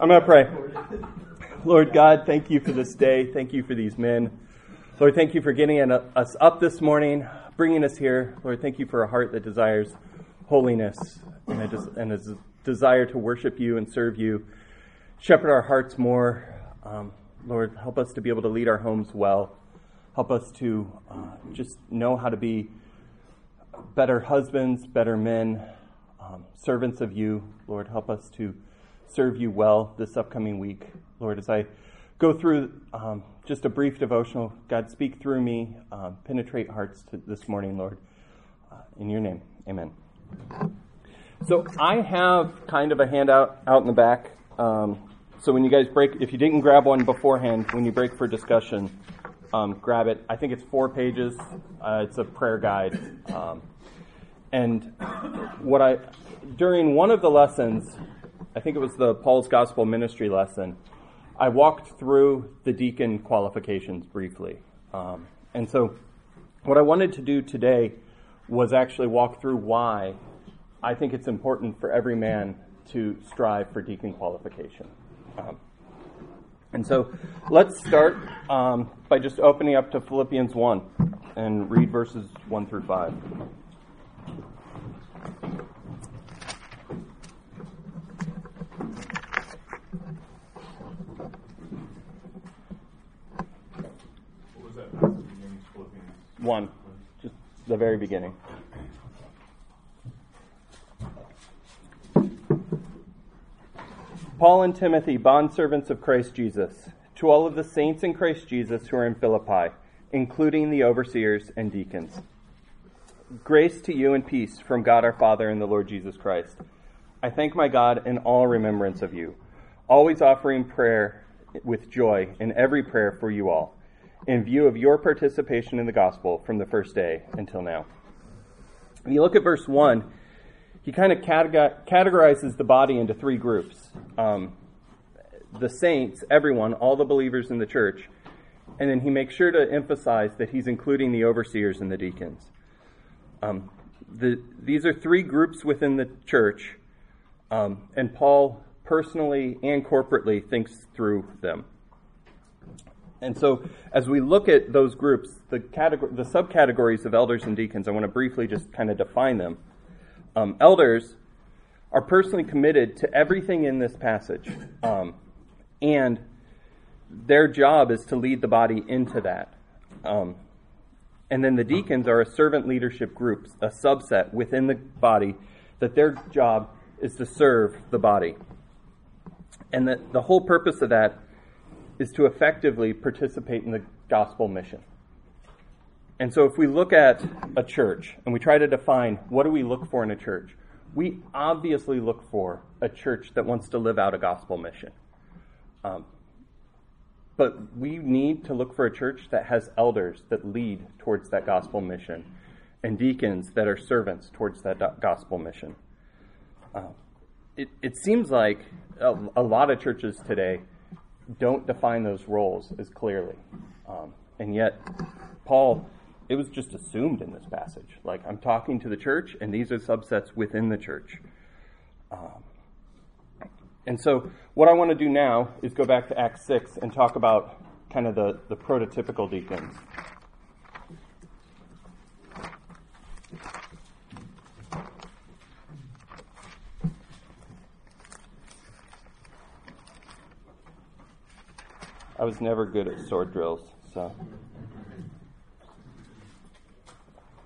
I'm going to pray. Lord God, thank you for this day. Thank you for these men. Lord, thank you for getting us up this morning, bringing us here. Lord, thank you for a heart that desires holiness and a, des- and a desire to worship you and serve you. Shepherd our hearts more. Um, Lord, help us to be able to lead our homes well. Help us to uh, just know how to be better husbands, better men, um, servants of you. Lord, help us to serve you well this upcoming week. Lord, as I go through um, just a brief devotional, God, speak through me, um, penetrate hearts this morning, Lord. Uh, in your name, amen. So I have kind of a handout out in the back. Um, so when you guys break, if you didn't grab one beforehand, when you break for discussion, um, grab it. I think it's four pages. Uh, it's a prayer guide. Um, and what I, during one of the lessons, I think it was the Paul's Gospel Ministry lesson, I walked through the deacon qualifications briefly. Um, and so what I wanted to do today was actually walk through why I think it's important for every man to strive for deacon qualification. Um, and so let's start um, by just opening up to Philippians 1 and read verses 1 through 5. One, just the very beginning. Paul and Timothy, bondservants of Christ Jesus, to all of the saints in Christ Jesus who are in Philippi, including the overseers and deacons. Grace to you and peace from God our Father and the Lord Jesus Christ. I thank my God in all remembrance of you, always offering prayer with joy in every prayer for you all, in view of your participation in the gospel from the first day until now. When you look at verse 1, he kind of categorizes the body into three groups um, the saints, everyone, all the believers in the church, and then he makes sure to emphasize that he's including the overseers and the deacons. Um, the, these are three groups within the church, um, and Paul personally and corporately thinks through them. And so, as we look at those groups, the, category, the subcategories of elders and deacons, I want to briefly just kind of define them. Um, elders are personally committed to everything in this passage, um, and their job is to lead the body into that. Um, and then the deacons are a servant leadership group, a subset within the body, that their job is to serve the body. And that the whole purpose of that is to effectively participate in the gospel mission. And so if we look at a church and we try to define what do we look for in a church, we obviously look for a church that wants to live out a gospel mission. Um, but we need to look for a church that has elders that lead towards that gospel mission and deacons that are servants towards that gospel mission. Uh, it, it seems like a, a, lot of churches today don't define those roles as clearly. Um, and yet, Paul it was just assumed in this passage. Like, I'm talking to the church, and these are subsets within the church. Um, and so, what I want to do now is go back to Acts 6 and talk about kind of the, the prototypical deacons. I was never good at sword drills, so.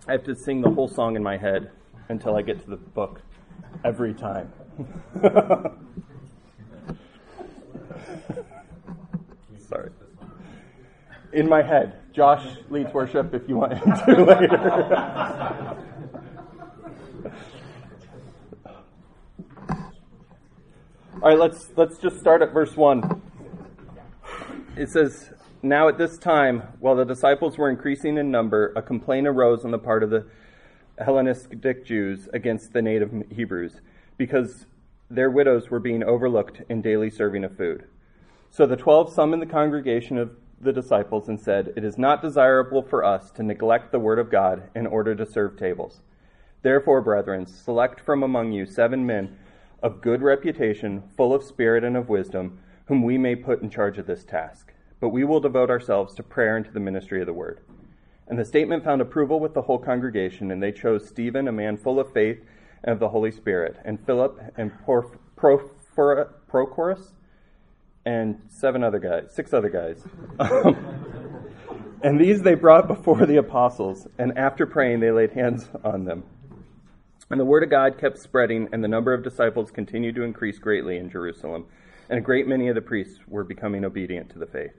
I have to sing the whole song in my head until I get to the book every time. Sorry. In my head. Josh leads worship if you want him to later. All right, let's let's just start at verse 1. It says now, at this time, while the disciples were increasing in number, a complaint arose on the part of the Hellenistic Jews against the native Hebrews because their widows were being overlooked in daily serving of food. So the twelve summoned the congregation of the disciples and said, It is not desirable for us to neglect the word of God in order to serve tables. Therefore, brethren, select from among you seven men of good reputation, full of spirit and of wisdom, whom we may put in charge of this task. But we will devote ourselves to prayer and to the ministry of the word. And the statement found approval with the whole congregation, and they chose Stephen, a man full of faith and of the Holy Spirit, and Philip and Prochorus, and seven other guys, six other guys. Um, and these they brought before the apostles, and after praying, they laid hands on them. And the word of God kept spreading, and the number of disciples continued to increase greatly in Jerusalem. And a great many of the priests were becoming obedient to the faith.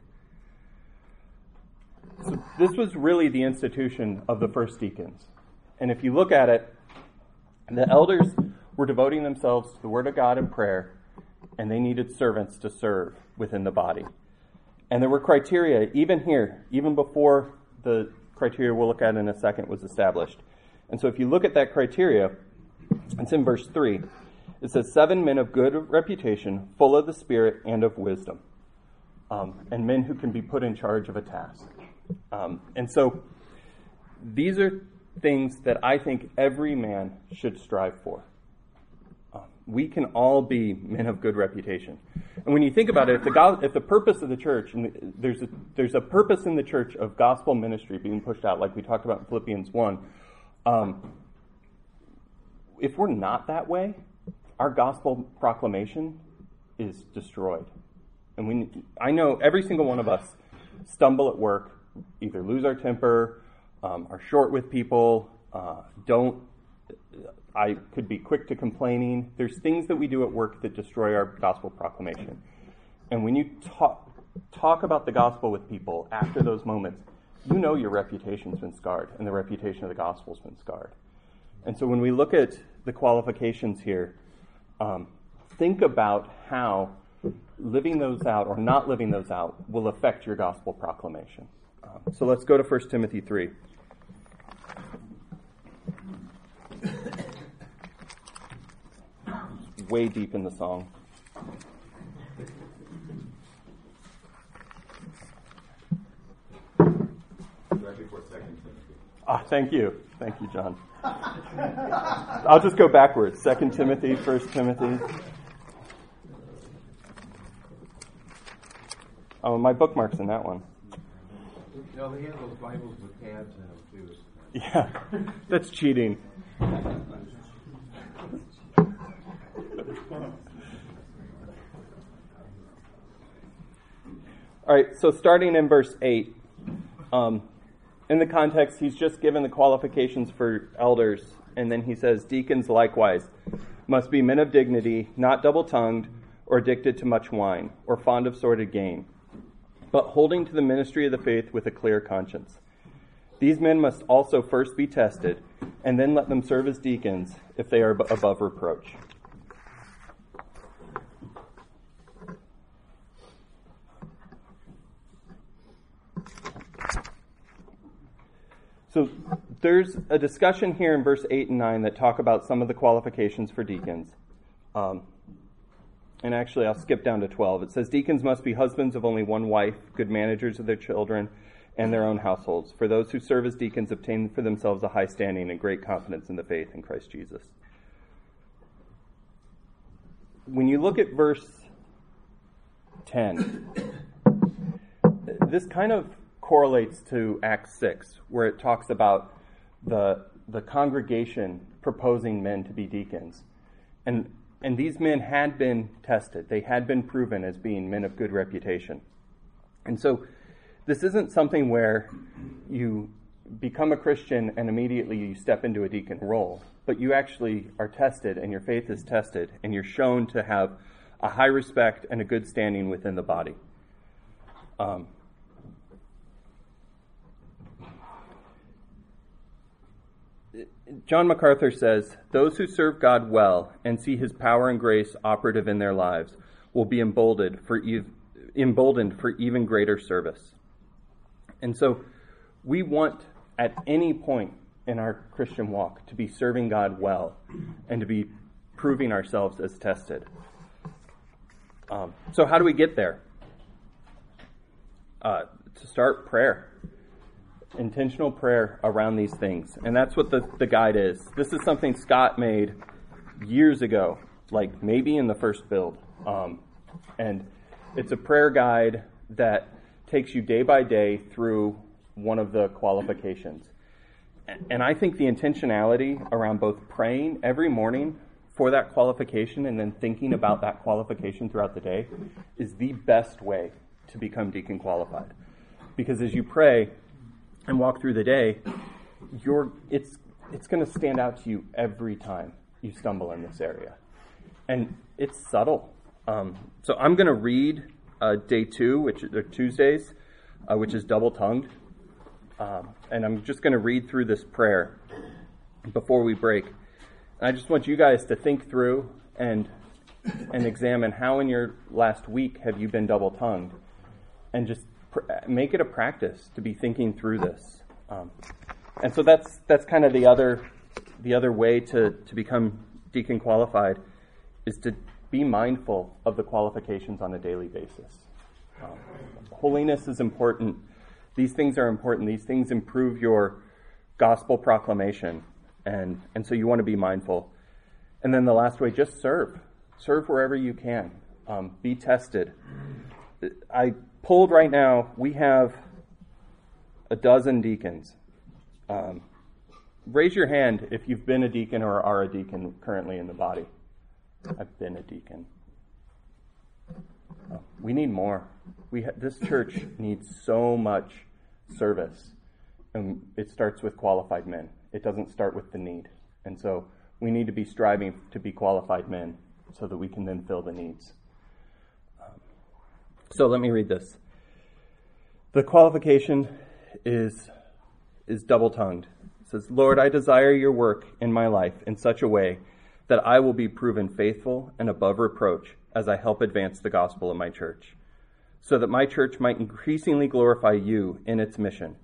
So this was really the institution of the first deacons. And if you look at it, the elders were devoting themselves to the word of God and prayer, and they needed servants to serve within the body. And there were criteria, even here, even before the criteria we'll look at in a second was established. And so if you look at that criteria, it's in verse 3. It says, Seven men of good reputation, full of the Spirit and of wisdom, um, and men who can be put in charge of a task. Um, and so these are things that I think every man should strive for. Um, we can all be men of good reputation. And when you think about it, if the, go- if the purpose of the church, and there's a, there's a purpose in the church of gospel ministry being pushed out, like we talked about in Philippians 1, um, if we're not that way, our gospel proclamation is destroyed. And we, I know every single one of us stumble at work, either lose our temper, um, are short with people, uh, don't. I could be quick to complaining. There's things that we do at work that destroy our gospel proclamation. And when you talk, talk about the gospel with people after those moments, you know your reputation's been scarred and the reputation of the gospel's been scarred. And so when we look at the qualifications here, um, think about how living those out or not living those out will affect your gospel proclamation. Um, so let's go to 1 Timothy 3. Way deep in the song. Ah, thank you. Thank you, John. I'll just go backwards. Second Timothy, First Timothy. Oh, my bookmark's in that one. No, they have those Bibles with tabs in them too. Yeah, that's cheating. All right, so starting in verse 8, um, in the context, he's just given the qualifications for elders, and then he says, Deacons likewise must be men of dignity, not double tongued, or addicted to much wine, or fond of sordid gain, but holding to the ministry of the faith with a clear conscience. These men must also first be tested, and then let them serve as deacons if they are above reproach. So there's a discussion here in verse 8 and 9 that talk about some of the qualifications for deacons. Um, and actually, I'll skip down to 12. It says, Deacons must be husbands of only one wife, good managers of their children and their own households. For those who serve as deacons obtain for themselves a high standing and great confidence in the faith in Christ Jesus. When you look at verse 10, this kind of correlates to Acts 6, where it talks about the, the congregation proposing men to be deacons. And, and these men had been tested, they had been proven as being men of good reputation. And so this isn't something where you become a Christian and immediately you step into a deacon role, but you actually are tested and your faith is tested and you're shown to have a high respect and a good standing within the body. Um, John MacArthur says, Those who serve God well and see his power and grace operative in their lives will be emboldened for, ev- emboldened for even greater service. And so we want at any point in our Christian walk to be serving God well and to be proving ourselves as tested. Um, so, how do we get there? Uh, to start prayer intentional prayer around these things. And that's what the, the guide is. This is something Scott made years ago. like maybe in the first build. Um, and it's a prayer guide that takes you day by day through one of the qualifications. And I think the intentionality around both praying every morning for that qualification and then thinking about that qualification throughout the day is the best way to become deacon qualified. Because as you pray and walk through the day, you're, it's, it's going to stand out to you every time you stumble in this area. And it's subtle. Um, so I'm going to read uh, day two, which are Tuesdays, uh, which is double tongued. Um, and I'm just going to read through this prayer before we break. And I just want you guys to think through and and examine how in your last week have you been double tongued, and just make it a practice to be thinking through this. Um, and so that's that's kind of the other the other way to to become deacon qualified is to be mindful of the qualifications on a daily basis. Um, holiness is important. These things are important. These things improve your gospel proclamation. And, and so you want to be mindful. And then the last way, just serve. Serve wherever you can. Um, be tested. I pulled right now, we have a dozen deacons. Um, raise your hand if you've been a deacon or are a deacon currently in the body. I've been a deacon. Oh, we need more. We ha- this church needs so much service, and it starts with qualified men. It doesn't start with the need, and so we need to be striving to be qualified men so that we can then fill the needs. So let me read this. The qualification is is double tongued. It says, Lord, I desire your work in my life in such a way that I will be proven faithful and above reproach as I help advance the gospel of my church, so that my church might increasingly glorify you in its mission.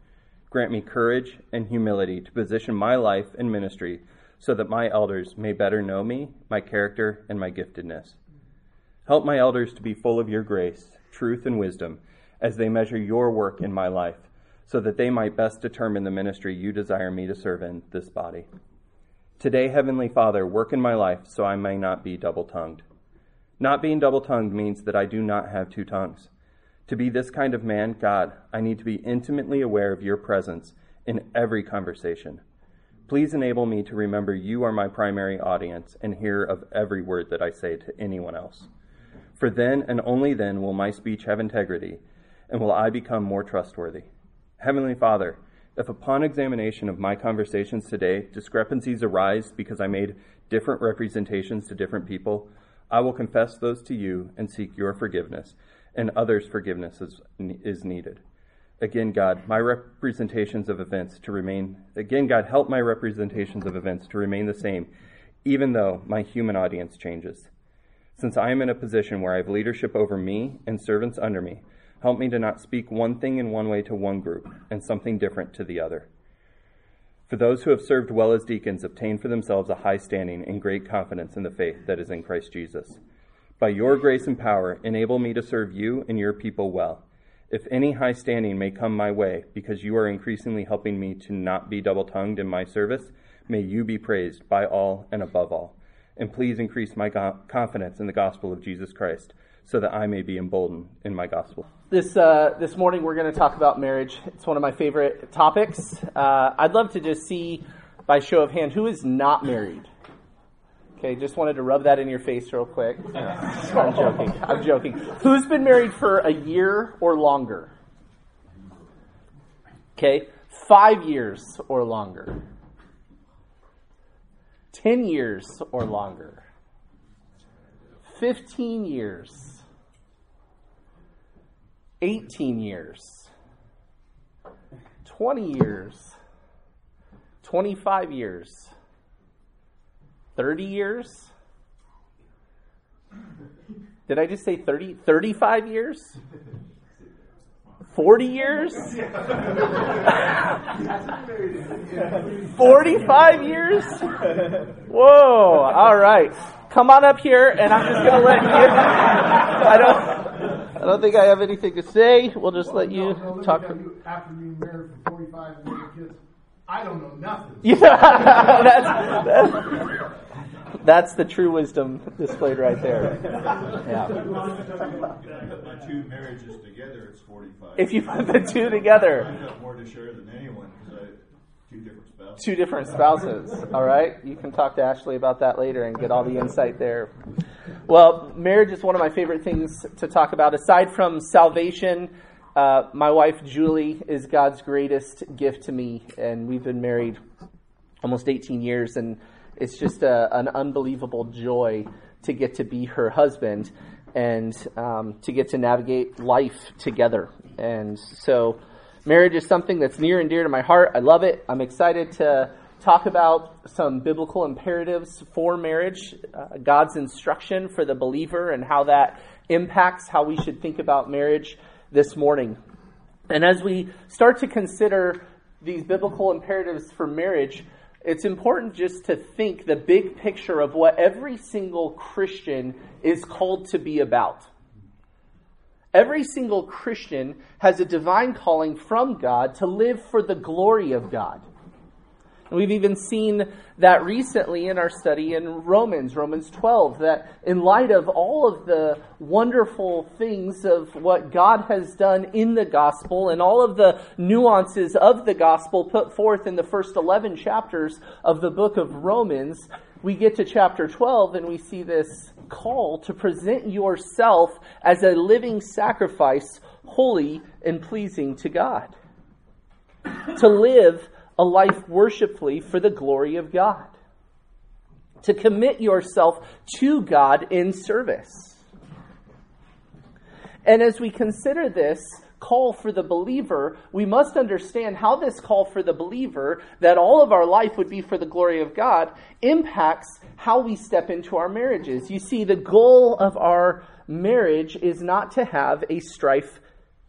Grant me courage and humility to position my life and ministry so that my elders may better know me, my character, and my giftedness. Help my elders to be full of your grace, truth, and wisdom as they measure your work in my life, so that they might best determine the ministry you desire me to serve in this body. Today, Heavenly Father, work in my life so I may not be double tongued. Not being double tongued means that I do not have two tongues. To be this kind of man, God, I need to be intimately aware of your presence in every conversation. Please enable me to remember you are my primary audience and hear of every word that I say to anyone else. For then and only then will my speech have integrity and will I become more trustworthy. Heavenly Father, if upon examination of my conversations today discrepancies arise because I made different representations to different people, I will confess those to you and seek your forgiveness, and others' forgiveness is, is needed. Again, God, my representations of events to remain, again, God, help my representations of events to remain the same, even though my human audience changes. Since I am in a position where I have leadership over me and servants under me, Help me to not speak one thing in one way to one group and something different to the other. For those who have served well as deacons obtain for themselves a high standing and great confidence in the faith that is in Christ Jesus. By your grace and power, enable me to serve you and your people well. If any high standing may come my way, because you are increasingly helping me to not be double tongued in my service, may you be praised by all and above all. And please increase my confidence in the gospel of Jesus Christ so that I may be emboldened in my gospel. This, uh, this morning we're going to talk about marriage. It's one of my favorite topics. Uh, I'd love to just see, by show of hand, who is not married. Okay, just wanted to rub that in your face real quick. I'm joking. I'm joking. Who's been married for a year or longer? Okay, five years or longer. Ten years or longer. Fifteen years. 18 years, 20 years, 25 years, 30 years. Did I just say 30? 35 years? 40 years? 45 years? Whoa, all right. Come on up here and I'm just going to let you. I don't. I don't think I have anything to say. We'll just let you talk. After being married for 45 years, I don't know nothing. Yeah, that's, that's, That's the true wisdom displayed right there. Yeah. The two marriages together, it's forty-five. If you put the two together, I have more to share than anyone two different spouses. two different spouses. All right, you can talk to Ashley about that later and get all the insight there. Well, marriage is one of my favorite things to talk about. Aside from salvation, uh, my wife Julie is God's greatest gift to me, and we've been married almost 18 years, and it's just a, an unbelievable joy to get to be her husband and um, to get to navigate life together. And so, marriage is something that's near and dear to my heart. I love it. I'm excited to talk about some biblical imperatives for marriage, uh, God's instruction for the believer, and how that impacts how we should think about marriage this morning. And as we start to consider these biblical imperatives for marriage, it's important just to think the big picture of what every single Christian is called to be about. Every single Christian has a divine calling from God to live for the glory of God. We've even seen that recently in our study in Romans, Romans 12, that in light of all of the wonderful things of what God has done in the gospel and all of the nuances of the gospel put forth in the first 11 chapters of the book of Romans, we get to chapter 12 and we see this call to present yourself as a living sacrifice, holy and pleasing to God. To live a life worshipfully for the glory of God. To commit yourself to God in service. And as we consider this call for the believer, we must understand how this call for the believer, that all of our life would be for the glory of God, impacts how we step into our marriages. You see, the goal of our marriage is not to have a strife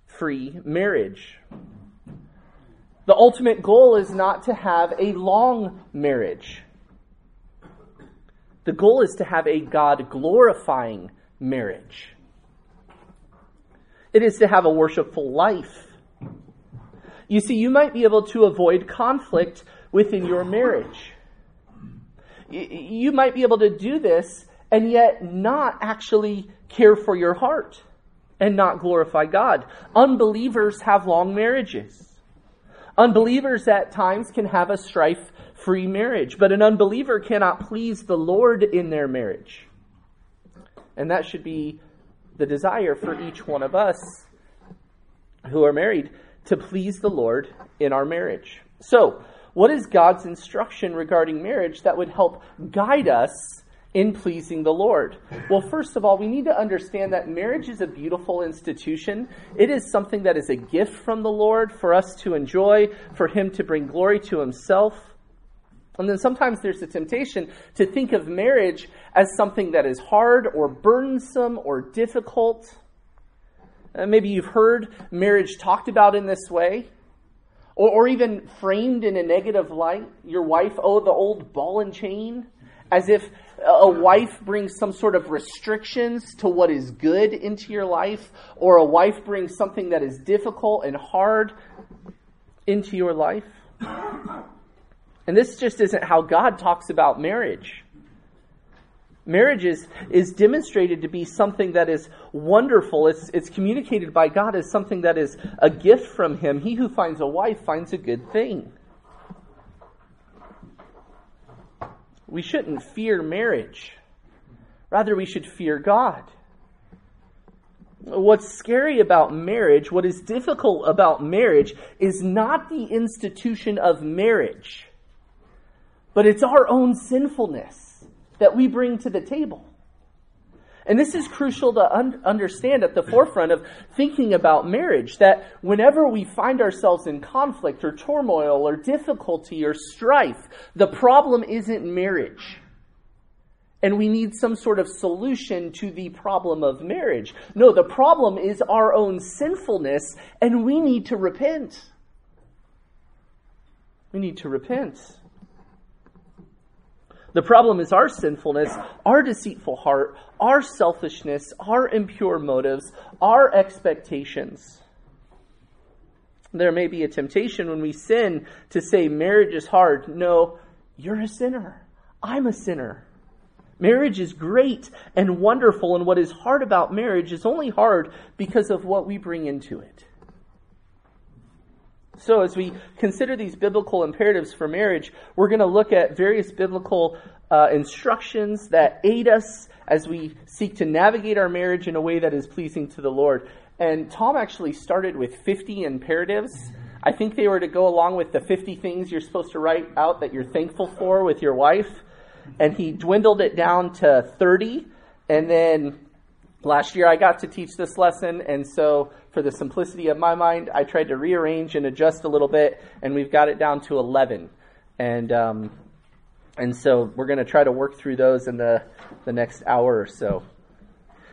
free marriage. The ultimate goal is not to have a long marriage. The goal is to have a God glorifying marriage. It is to have a worshipful life. You see, you might be able to avoid conflict within your marriage. You might be able to do this and yet not actually care for your heart and not glorify God. Unbelievers have long marriages. Unbelievers at times can have a strife free marriage, but an unbeliever cannot please the Lord in their marriage. And that should be the desire for each one of us who are married to please the Lord in our marriage. So, what is God's instruction regarding marriage that would help guide us in pleasing the Lord? Well, first of all, we need to understand that marriage is a beautiful institution. It is something that is a gift from the Lord for us to enjoy, for Him to bring glory to Himself. And then sometimes there's a temptation to think of marriage as something that is hard or burdensome or difficult. Uh, maybe you've heard marriage talked about in this way, or, or even framed in a negative light. Your wife, oh, the old ball and chain as if a wife brings some sort of restrictions to what is good into your life, or a wife brings something that is difficult and hard into your life. And this just isn't how God talks about marriage. Marriage is, is demonstrated to be something that is wonderful. It's, it's communicated by God as something that is a gift from Him. He who finds a wife finds a good thing. We shouldn't fear marriage. Rather, we should fear God. What's scary about marriage, what is difficult about marriage, is not the institution of marriage, but it's our own sinfulness that we bring to the table. And this is crucial to un- understand at the forefront of thinking about marriage that whenever we find ourselves in conflict or turmoil or difficulty or strife, the problem isn't marriage. And we need some sort of solution to the problem of marriage. No, the problem is our own sinfulness, and we need to repent. We need to repent. The problem is our sinfulness, our deceitful heart, our selfishness, our impure motives, our expectations. There may be a temptation when we sin to say marriage is hard. No, you're a sinner. I'm a sinner. Marriage is great and wonderful, and what is hard about marriage is only hard because of what we bring into it. So, as we consider these biblical imperatives for marriage, we're going to look at various biblical uh, instructions that aid us as we seek to navigate our marriage in a way that is pleasing to the Lord. And Tom actually started with 50 imperatives. I think they were to go along with the 50 things you're supposed to write out that you're thankful for with your wife. And he dwindled it down to 30. And then last year I got to teach this lesson. And so, for the simplicity of my mind, I tried to rearrange and adjust a little bit. And we've got it down to 11. And, um, and so we're going to try to work through those in the, the next hour or so.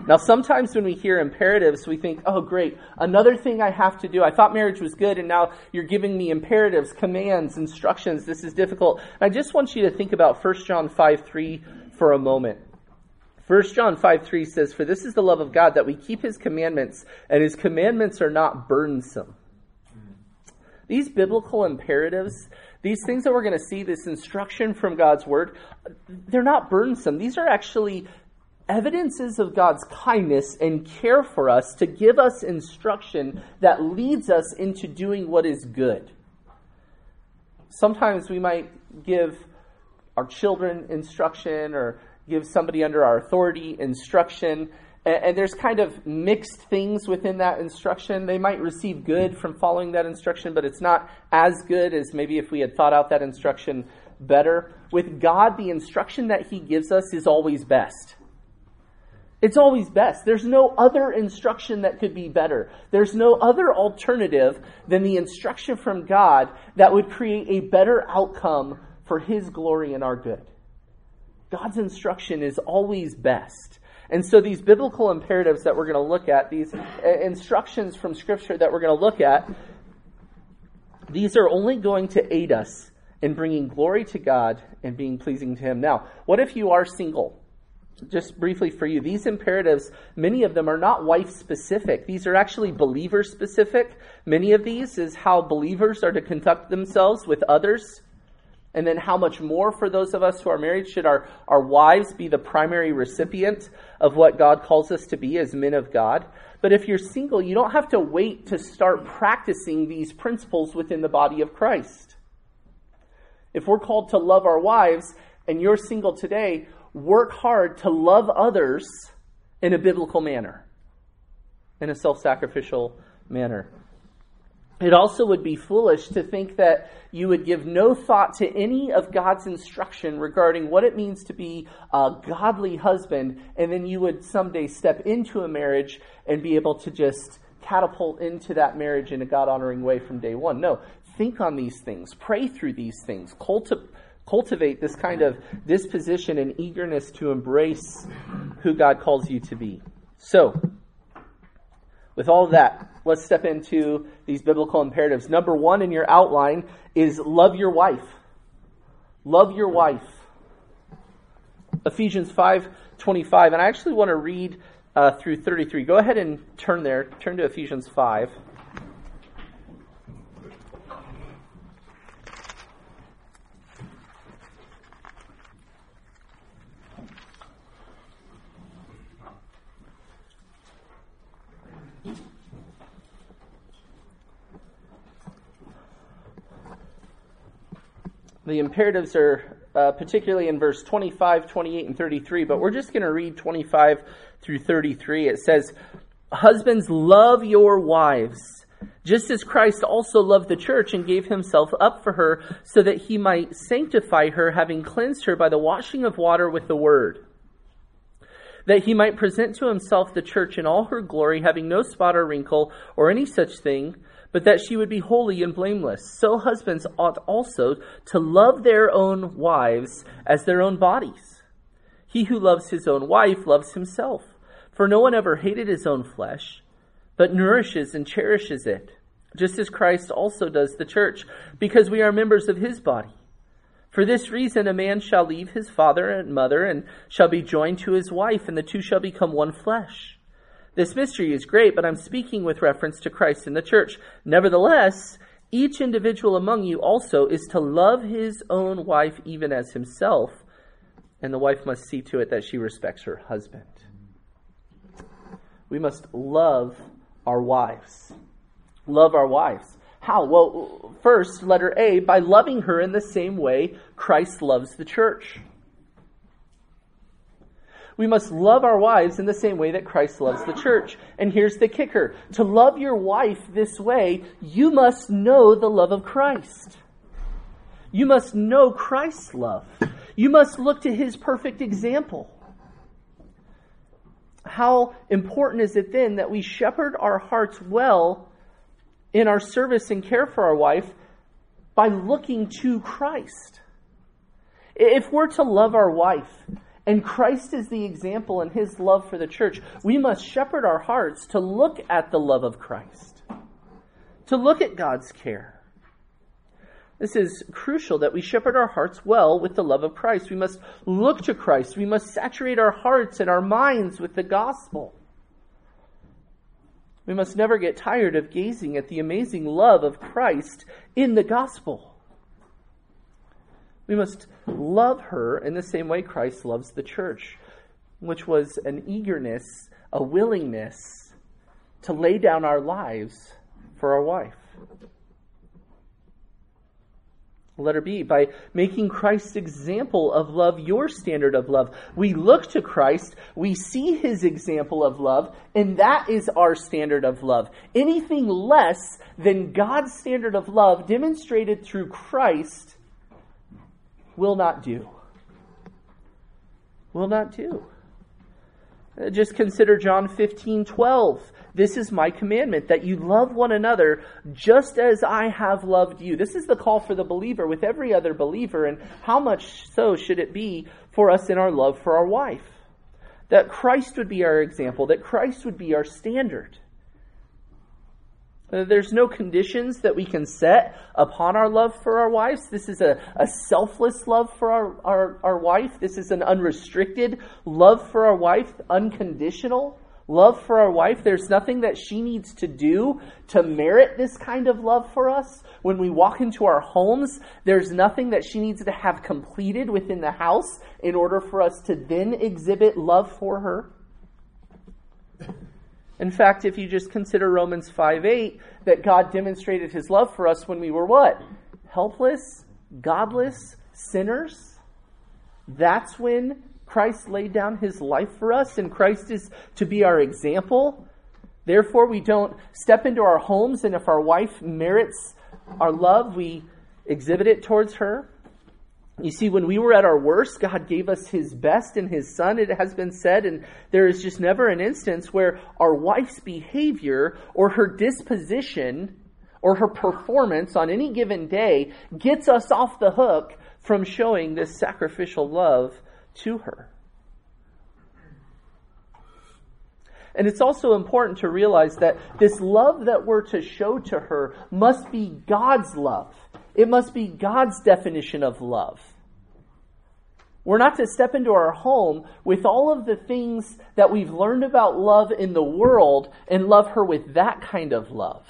Now, sometimes when we hear imperatives, we think, oh, great, another thing I have to do. I thought marriage was good, and now you're giving me imperatives, commands, instructions. This is difficult. I just want you to think about 1 John 5 3 for a moment. 1 John 5 3 says, For this is the love of God, that we keep his commandments, and his commandments are not burdensome. These biblical imperatives, these things that we're going to see, this instruction from God's word, they're not burdensome. These are actually evidences of God's kindness and care for us to give us instruction that leads us into doing what is good. Sometimes we might give our children instruction or give somebody under our authority instruction. And, there's kind of mixed things within that instruction. They might receive good from following that instruction, but it's not as good as maybe if we had thought out that instruction better. With God, the instruction that He gives us is always best. It's always best. There's no other instruction that could be better. There's no other alternative than the instruction from God that would create a better outcome for His glory and our good. God's instruction is always best. And so these biblical imperatives that we're going to look at, these uh, instructions from Scripture that we're going to look at, these are only going to aid us in bringing glory to God and being pleasing to Him. Now, what if you are single? just briefly for you, these imperatives, many of them are not wife specific. These are actually believer specific. Many of these is how believers are to conduct themselves with others. And then how much more for those of us who are married should our, our wives be the primary recipient of what God calls us to be as men of God. But if you're single, you don't have to wait to start practicing these principles within the body of Christ. If we're called to love our wives and you're single today, work hard to love others in a biblical manner, in a self sacrificial manner. It also would be foolish to think that you would give no thought to any of God's instruction regarding what it means to be a godly husband, and then you would someday step into a marriage and be able to just catapult into that marriage in a God honoring way from day one. No, think on these things, pray through these things, cultivate cultivate this kind of disposition and eagerness to embrace who God calls you to be. So, with all that, let's step into these biblical imperatives. Number one in your outline is love your wife. Love your wife. Ephesians 5 25. And I actually want to read uh, through 33. Go ahead and turn there. Turn to Ephesians 5. The imperatives are uh, particularly in verse 25, 28, and 33, but we're just going to read 25 through 33. It says, Husbands, love your wives, just as Christ also loved the church and gave himself up for her, so that he might sanctify her, having cleansed her by the washing of water with the word that he might present to himself the church in all her glory, having no spot or wrinkle or any such thing, but that she would be holy and blameless. So husbands ought also to love their own wives as their own bodies. He who loves his own wife loves himself. For no one ever hated his own flesh, but nourishes and cherishes it, just as Christ also does the church, because we are members of his body. For this reason, a man shall leave his father and mother and shall be joined to his wife, and the two shall become one flesh. This mystery is great, but I'm speaking with reference to Christ and the church. Nevertheless, each individual among you also is to love his own wife even as himself, and the wife must see to it that she respects her husband. We must love our wives. Love our wives. How? Well, first, letter A, by loving her in the same way Christ loves the church. We must love our wives in the same way that Christ loves the church. And here's the kicker to love your wife this way, you must know the love of Christ. You must know Christ's love. You must look to his perfect example. How important is it then that we shepherd our hearts well in our service and care for our wife by looking to Christ? If we're to love our wife, and Christ is the example in his love for the church, we must shepherd our hearts to look at the love of Christ, to look at God's care. This is crucial that we shepherd our hearts well with the love of Christ. We must look to Christ. We must saturate our hearts and our minds with the gospel. We must never get tired of gazing at the amazing love of Christ in the gospel. We must love her in the same way Christ loves the church, which was an eagerness, a willingness to lay down our lives for our wife. Letter B, by making Christ's example of love your standard of love. We look to Christ, we see his example of love, and that is our standard of love. Anything less than God's standard of love demonstrated through Christ will not do. Will not do. Uh, just consider John 15, 12. This is my commandment, that you love one another just as I have loved you. This is the call for the believer with every other believer, and how much so should it be for us in our love for our wife? That Christ would be our example, that Christ would be our standard. Uh, there's no conditions that we can set upon our love for our wives. This is a, a selfless love for our, our, our wife. This is an unrestricted love for our wife, unconditional love for our wife. There's nothing that she needs to do to merit this kind of love for us. When we walk into our homes, there's nothing that she needs to have completed within the house in order for us to then exhibit love for her. In fact, if you just consider Romans 5 8, that God demonstrated his love for us when we were what? Helpless, godless, sinners. That's when Christ laid down his life for us, and Christ is to be our example. Therefore, we don't step into our homes, and if our wife merits our love, we exhibit it towards her. You see, when we were at our worst, God gave us His best in His Son, it has been said, and there is just never an instance where our wife's behavior or her disposition or her performance on any given day gets us off the hook from showing this sacrificial love to her. And it's also important to realize that this love that we're to show to her must be God's love. It must be God's definition of love. We're not to step into our home with all of the things that we've learned about love in the world and love her with that kind of love.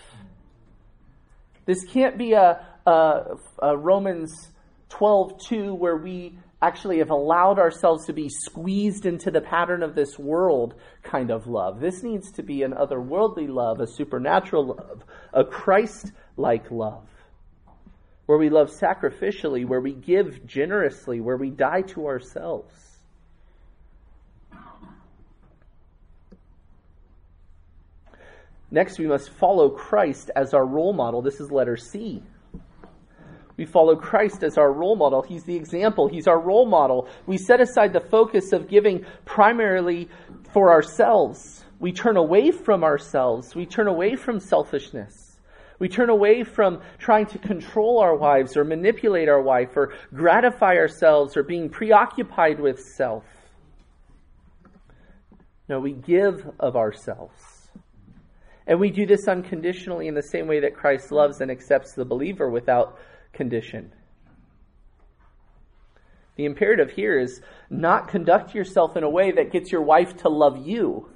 This can't be a, a, a Romans 12 2 where we actually have allowed ourselves to be squeezed into the pattern of this world kind of love. This needs to be an otherworldly love, a supernatural love, a Christ like love, where we love sacrificially, where we give generously, where we die to ourselves. Next, we must follow Christ as our role model. This is letter C. We follow Christ as our role model. He's the example. He's our role model. We set aside the focus of giving primarily for ourselves. We turn away from ourselves. We turn away from selfishness. We turn away from trying to control our wives or manipulate our wife or gratify ourselves or being preoccupied with self. No, we give of ourselves. And we do this unconditionally in the same way that Christ loves and accepts the believer without condition. The imperative here is not conduct yourself in a way that gets your wife to love you.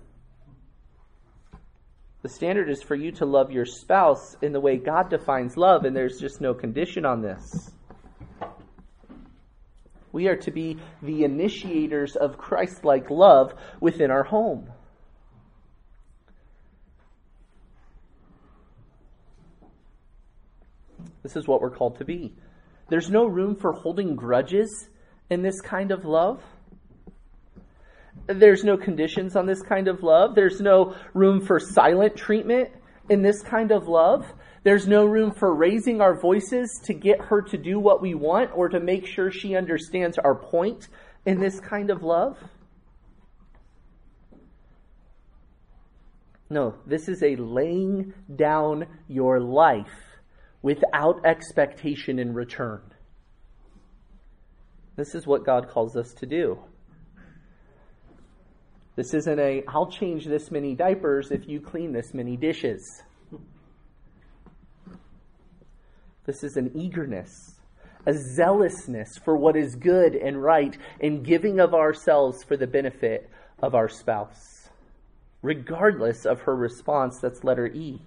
The standard is for you to love your spouse in the way God defines love, and there's just no condition on this. We are to be the initiators of Christ like love within our home. This is what we're called to be. There's no room for holding grudges in this kind of love. There's no conditions on this kind of love. There's no room for silent treatment in this kind of love. There's no room for raising our voices to get her to do what we want or to make sure she understands our point in this kind of love. No, this is a laying down your life without expectation in return. This is what God calls us to do. This isn't a, I'll change this many diapers if you clean this many dishes. This is an eagerness, a zealousness for what is good and right, and giving of ourselves for the benefit of our spouse, regardless of her response. That's letter E.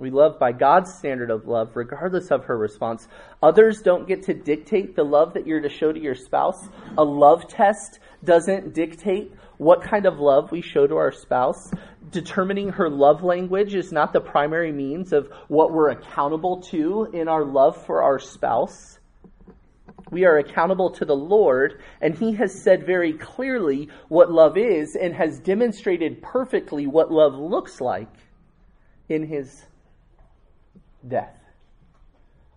We love by God's standard of love, regardless of her response. Others don't get to dictate the love that you're to show to your spouse. A love test doesn't dictate what kind of love we show to our spouse. Determining her love language is not the primary means of what we're accountable to in our love for our spouse. We are accountable to the Lord, and He has said very clearly what love is and has demonstrated perfectly what love looks like in His death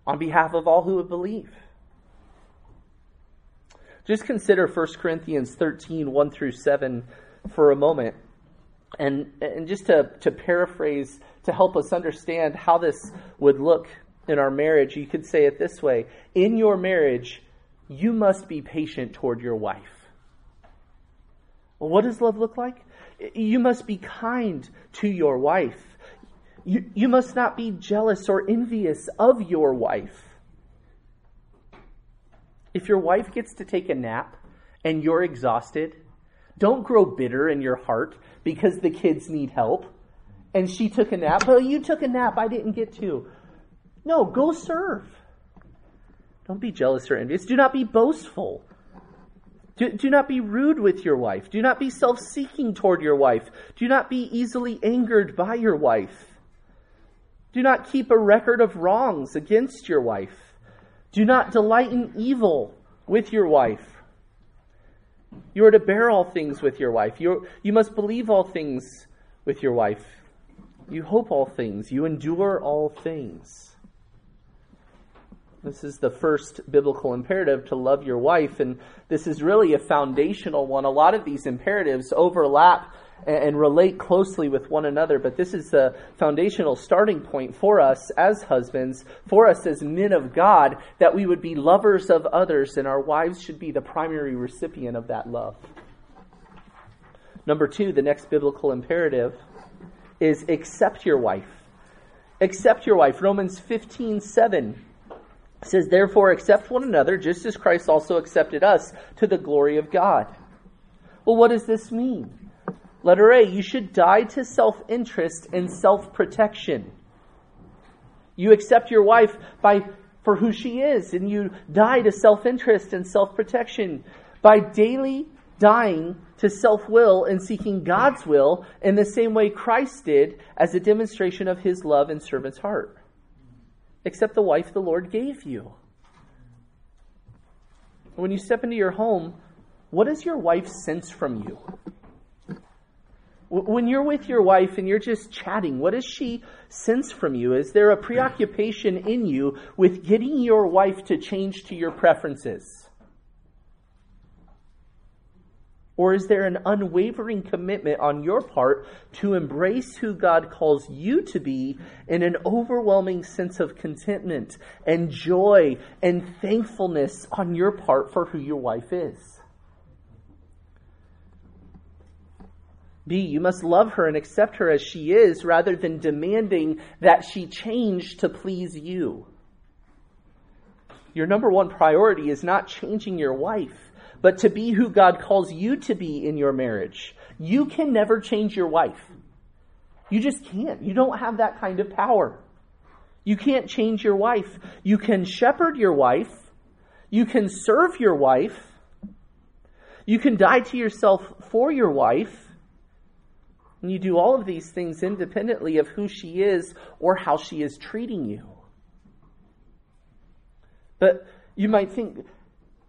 on behalf of all who would believe. Just consider 1 Corinthians 13, 1 through 7 for a moment. And, and just to, to paraphrase, to help us understand how this would look in our marriage, you could say it this way In your marriage, you must be patient toward your wife. Well, what does love look like? You must be kind to your wife. You, you must not be jealous or envious of your wife. If your wife gets to take a nap and you're exhausted, don't grow bitter in your heart because the kids need help and she took a nap. Well, you took a nap, I didn't get to. No, go serve. Don't be jealous or envious. Do not be boastful. Do, do not be rude with your wife. Do not be self seeking toward your wife. Do not be easily angered by your wife. Do not keep a record of wrongs against your wife. Do not delight in evil with your wife. You are to bear all things with your wife. You, you must believe all things with your wife. You hope all things. You endure all things. This is the first biblical imperative to love your wife, and this is really a foundational one. A lot of these imperatives overlap and relate closely with one another. But this is the foundational starting point for us as husbands, for us as men of God, that we would be lovers of others, and our wives should be the primary recipient of that love. Number two, the next biblical imperative is accept your wife. Accept your wife. Romans 15 7 says, Therefore, accept one another, just as Christ also accepted us to the glory of God. Well, what does this mean? Letter A, you should die to self interest and self protection. You accept your wife by, for who she is, and you die to self interest and self protection by daily dying to self will and seeking God's will in the same way Christ did as a demonstration of his love and servant's heart. Accept the wife the Lord gave you. When you step into your home, what does your wife sense from you? When you're with your wife and you're just chatting, what does she sense from you? Is there a preoccupation in you with getting your wife to change to your preferences? Or is there an unwavering commitment on your part to embrace who God calls you to be in an overwhelming sense of contentment and joy and thankfulness on your part for who your wife is? B, you must love her and accept her as she is rather than demanding that she change to please you. Your number one priority is not changing your wife, but to be who God calls you to be in your marriage. You can never change your wife. You just can't. You don't have that kind of power. You can't change your wife. You can shepherd your wife You can serve your wife. You can die to yourself for your wife. And you do all of these things independently of who she is or how she is treating you. But you might think,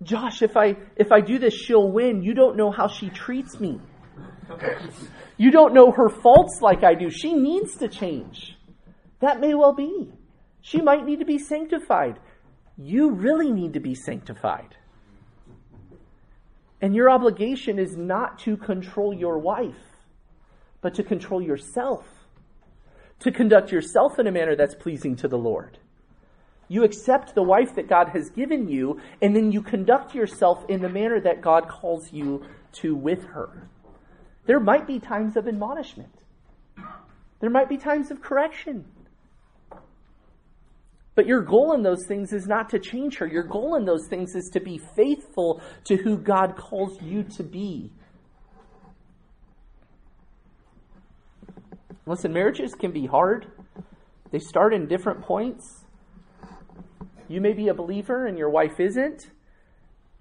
Josh, if I if I do this, she'll win. You don't know how she treats me. You don't know her faults like I do. She needs to change. That may well be. She might need to be sanctified. You really need to be sanctified. And your obligation is not to control your wife, but to control yourself, to conduct yourself in a manner that's pleasing to the Lord. You accept the wife that God has given you, and then you conduct yourself in the manner that God calls you to with her. There might be times of admonishment, there might be times of correction. But your goal in those things is not to change her. Your goal in those things is to be faithful to who God calls you to be. Listen, marriages can be hard. They start in different points. You may be a believer and your wife isn't.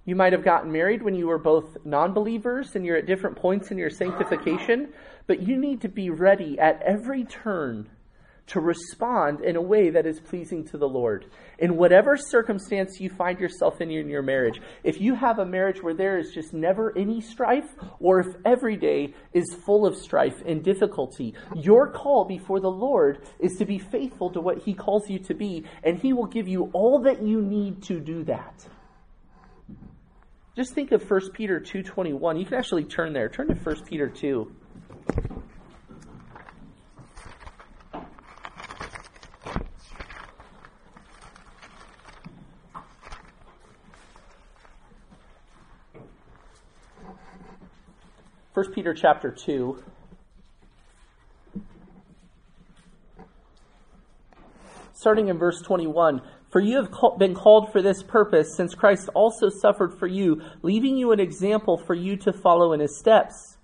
You might have gotten married when you were both non believers and you're at different points in your sanctification, but you need to be ready at every turn to respond in a way that is pleasing to the Lord. In whatever circumstance you find yourself in in your marriage, if you have a marriage where there is just never any strife, or if every day is full of strife and difficulty, your call before the Lord is to be faithful to what He calls you to be, and He will give you all that you need to do that. Just think of 1 Peter 2.21. You can actually turn there. Turn to 1 Peter 2. 1 Peter chapter 2. Starting in verse 21. For you have been called for this purpose, since Christ also suffered for you, leaving you an example for you to follow in his steps.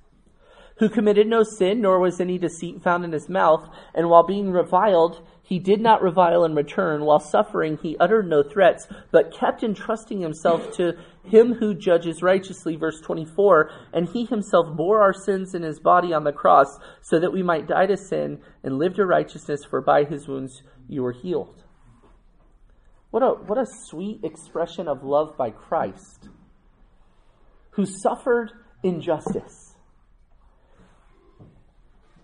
Who committed no sin, nor was any deceit found in his mouth, and while being reviled, he did not revile in return. While suffering, he uttered no threats, but kept entrusting himself to him who judges righteously. Verse 24. And he himself bore our sins in his body on the cross, so that we might die to sin and live to righteousness, for by his wounds you were healed. What a, what a sweet expression of love by Christ, who suffered injustice.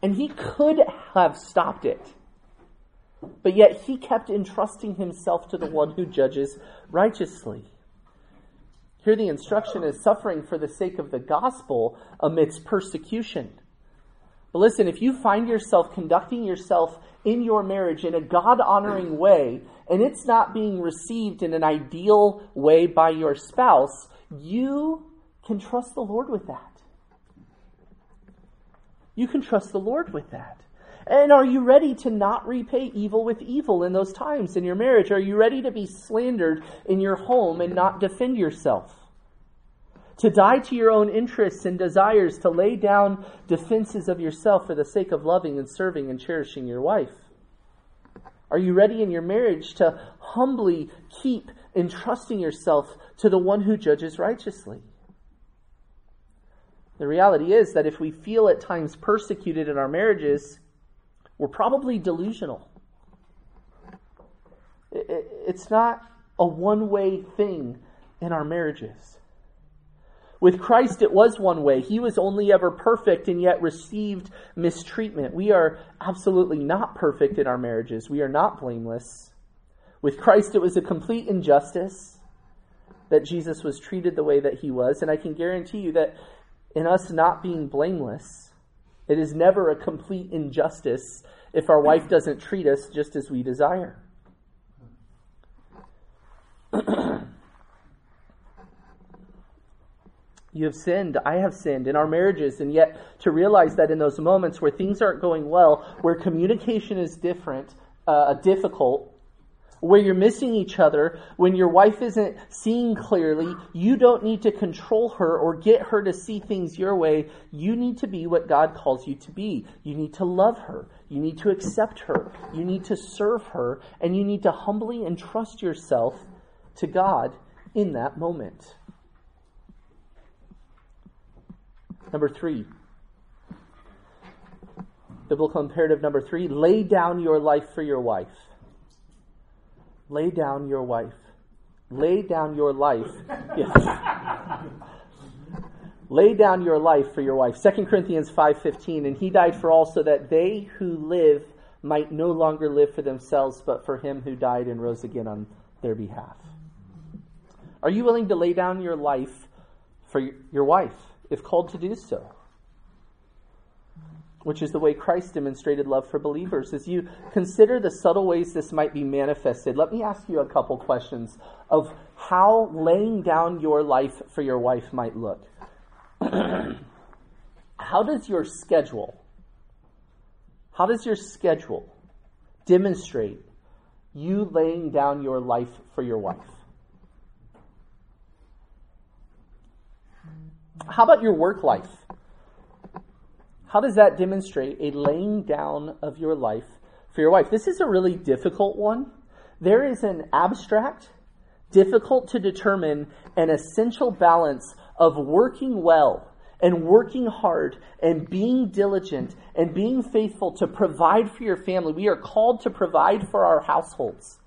And he could have stopped it. But yet he kept entrusting himself to the one who judges righteously. Here the instruction is suffering for the sake of the gospel amidst persecution. But listen, if you find yourself conducting yourself in your marriage in a God honoring way, and it's not being received in an ideal way by your spouse, you can trust the Lord with that. You can trust the Lord with that. And are you ready to not repay evil with evil in those times in your marriage? Are you ready to be slandered in your home and not defend yourself? To die to your own interests and desires, to lay down defenses of yourself for the sake of loving and serving and cherishing your wife? Are you ready in your marriage to humbly keep entrusting yourself to the one who judges righteously? The reality is that if we feel at times persecuted in our marriages, we're probably delusional. It's not a one way thing in our marriages. With Christ, it was one way. He was only ever perfect and yet received mistreatment. We are absolutely not perfect in our marriages. We are not blameless. With Christ, it was a complete injustice that Jesus was treated the way that he was. And I can guarantee you that in us not being blameless, it is never a complete injustice if our wife doesn't treat us just as we desire. you have sinned, I have sinned in our marriages, and yet to realize that in those moments where things aren't going well, where communication is different, uh, difficult, where you're missing each other, when your wife isn't seeing clearly, you don't need to control her or get her to see things your way. You need to be what God calls you to be. You need to love her. You need to accept her. You need to serve her. And you need to humbly entrust yourself to God in that moment. Number three, biblical imperative number three lay down your life for your wife. Lay down your wife. Lay down your life. Yes. lay down your life for your wife. 2 Corinthians 5:15 and he died for all so that they who live might no longer live for themselves but for him who died and rose again on their behalf. Are you willing to lay down your life for your wife if called to do so? Which is the way Christ demonstrated love for believers. As you consider the subtle ways this might be manifested, let me ask you a couple questions of how laying down your life for your wife might look. how does your schedule, how does your schedule demonstrate you laying down your life for your wife? How about your work life? How does that demonstrate a laying down of your life for your wife? This is a really difficult one. There is an abstract, difficult to determine, and essential balance of working well and working hard and being diligent and being faithful to provide for your family. We are called to provide for our households.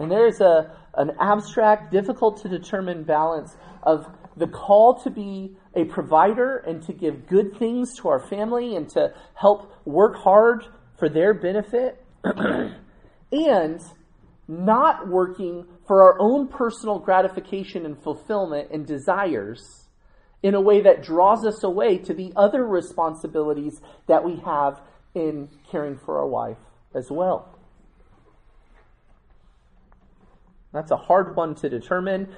And there is a, an abstract, difficult to determine balance of the call to be a provider and to give good things to our family and to help work hard for their benefit and not working for our own personal gratification and fulfillment and desires in a way that draws us away to the other responsibilities that we have in caring for our wife as well. That's a hard one to determine.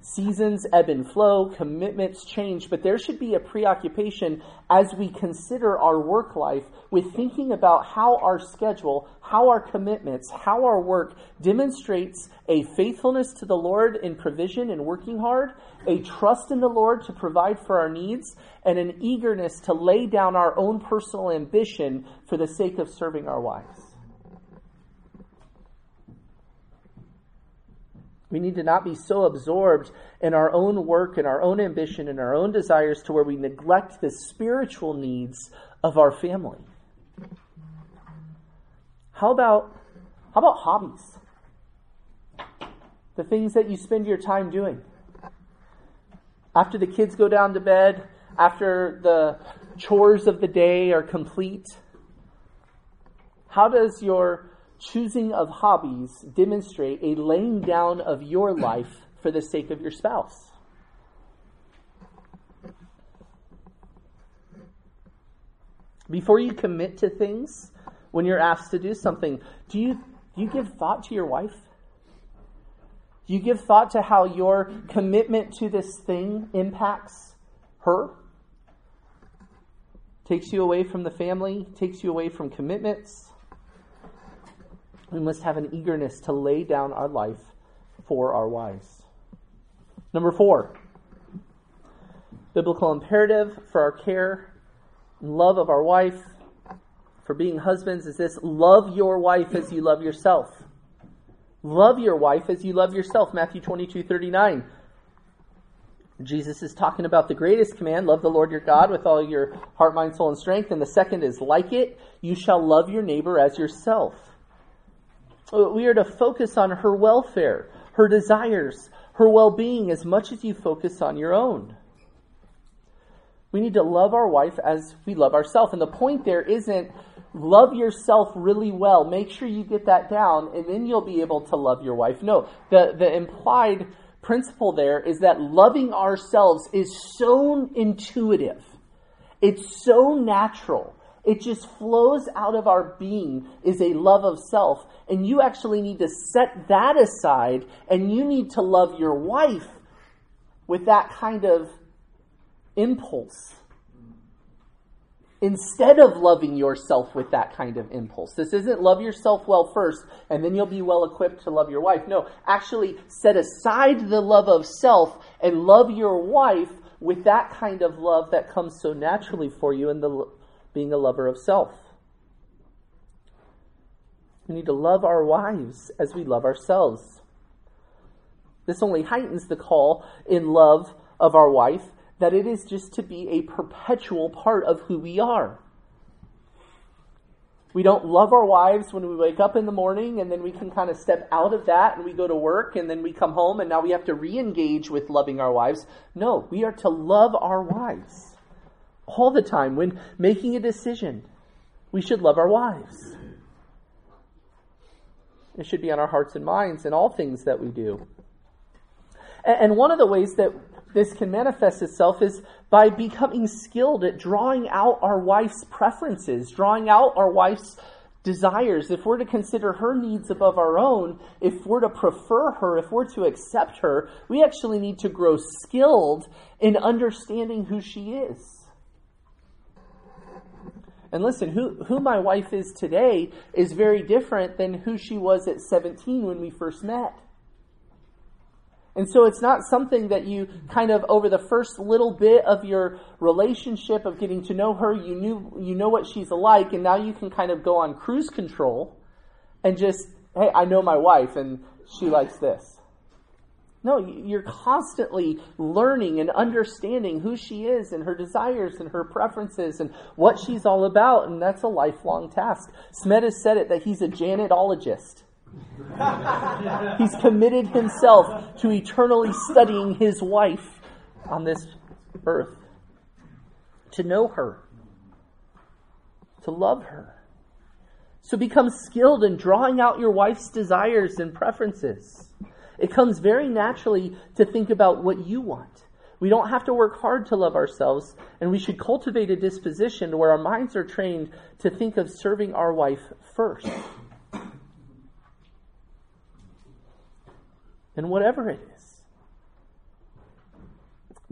Seasons ebb and flow, commitments change, but there should be a preoccupation as we consider our work life with thinking about how our schedule, how our commitments, how our work demonstrates a faithfulness to the Lord in provision and working hard, a trust in the Lord to provide for our needs, and an eagerness to lay down our own personal ambition for the sake of serving our wives. We need to not be so absorbed in our own work and our own ambition and our own desires to where we neglect the spiritual needs of our family. How about how about hobbies? The things that you spend your time doing. After the kids go down to bed, after the chores of the day are complete, how does your choosing of hobbies demonstrate a laying down of your life for the sake of your spouse. Before you commit to things, when you're asked to do something, do you, do you give thought to your wife? Do you give thought to how your commitment to this thing impacts her? Takes you away from the family, takes you away from commitments we must have an eagerness to lay down our life for our wives. Number four, biblical imperative for our care and love of our wife, for being husbands, is this love your wife as you love yourself. Love your wife as you love yourself. Matthew 22 39. Jesus is talking about the greatest command love the Lord your God with all your heart, mind, soul, and strength. And the second is like it, you shall love your neighbor as yourself. We are to focus on her welfare, her desires, her well being as much as you focus on your own. We need to love our wife as we love ourselves. And the point there isn't love yourself really well. Make sure you get that down, and then you'll be able to love your wife. No, the, the implied principle there is that loving ourselves is so intuitive, it's so natural. It just flows out of our being is a love of self. And you actually need to set that aside and you need to love your wife with that kind of impulse instead of loving yourself with that kind of impulse. This isn't love yourself well first and then you'll be well equipped to love your wife. No, actually set aside the love of self and love your wife with that kind of love that comes so naturally for you in the being a lover of self. We need to love our wives as we love ourselves. This only heightens the call in love of our wife that it is just to be a perpetual part of who we are. We don't love our wives when we wake up in the morning and then we can kind of step out of that and we go to work and then we come home and now we have to re engage with loving our wives. No, we are to love our wives all the time when making a decision. We should love our wives. It should be on our hearts and minds in all things that we do. And one of the ways that this can manifest itself is by becoming skilled at drawing out our wife's preferences, drawing out our wife's desires. If we're to consider her needs above our own, if we're to prefer her, if we're to accept her, we actually need to grow skilled in understanding who she is. And listen, who, who my wife is today is very different than who she was at 17 when we first met. And so it's not something that you kind of over the first little bit of your relationship of getting to know her, you knew you know what she's like, and now you can kind of go on cruise control and just, hey, I know my wife and she likes this. No, you're constantly learning and understanding who she is and her desires and her preferences and what she's all about, and that's a lifelong task. Smed has said it that he's a janetologist. He's committed himself to eternally studying his wife on this earth, to know her, to love her. So become skilled in drawing out your wife's desires and preferences. It comes very naturally to think about what you want. We don't have to work hard to love ourselves, and we should cultivate a disposition where our minds are trained to think of serving our wife first. and whatever it is.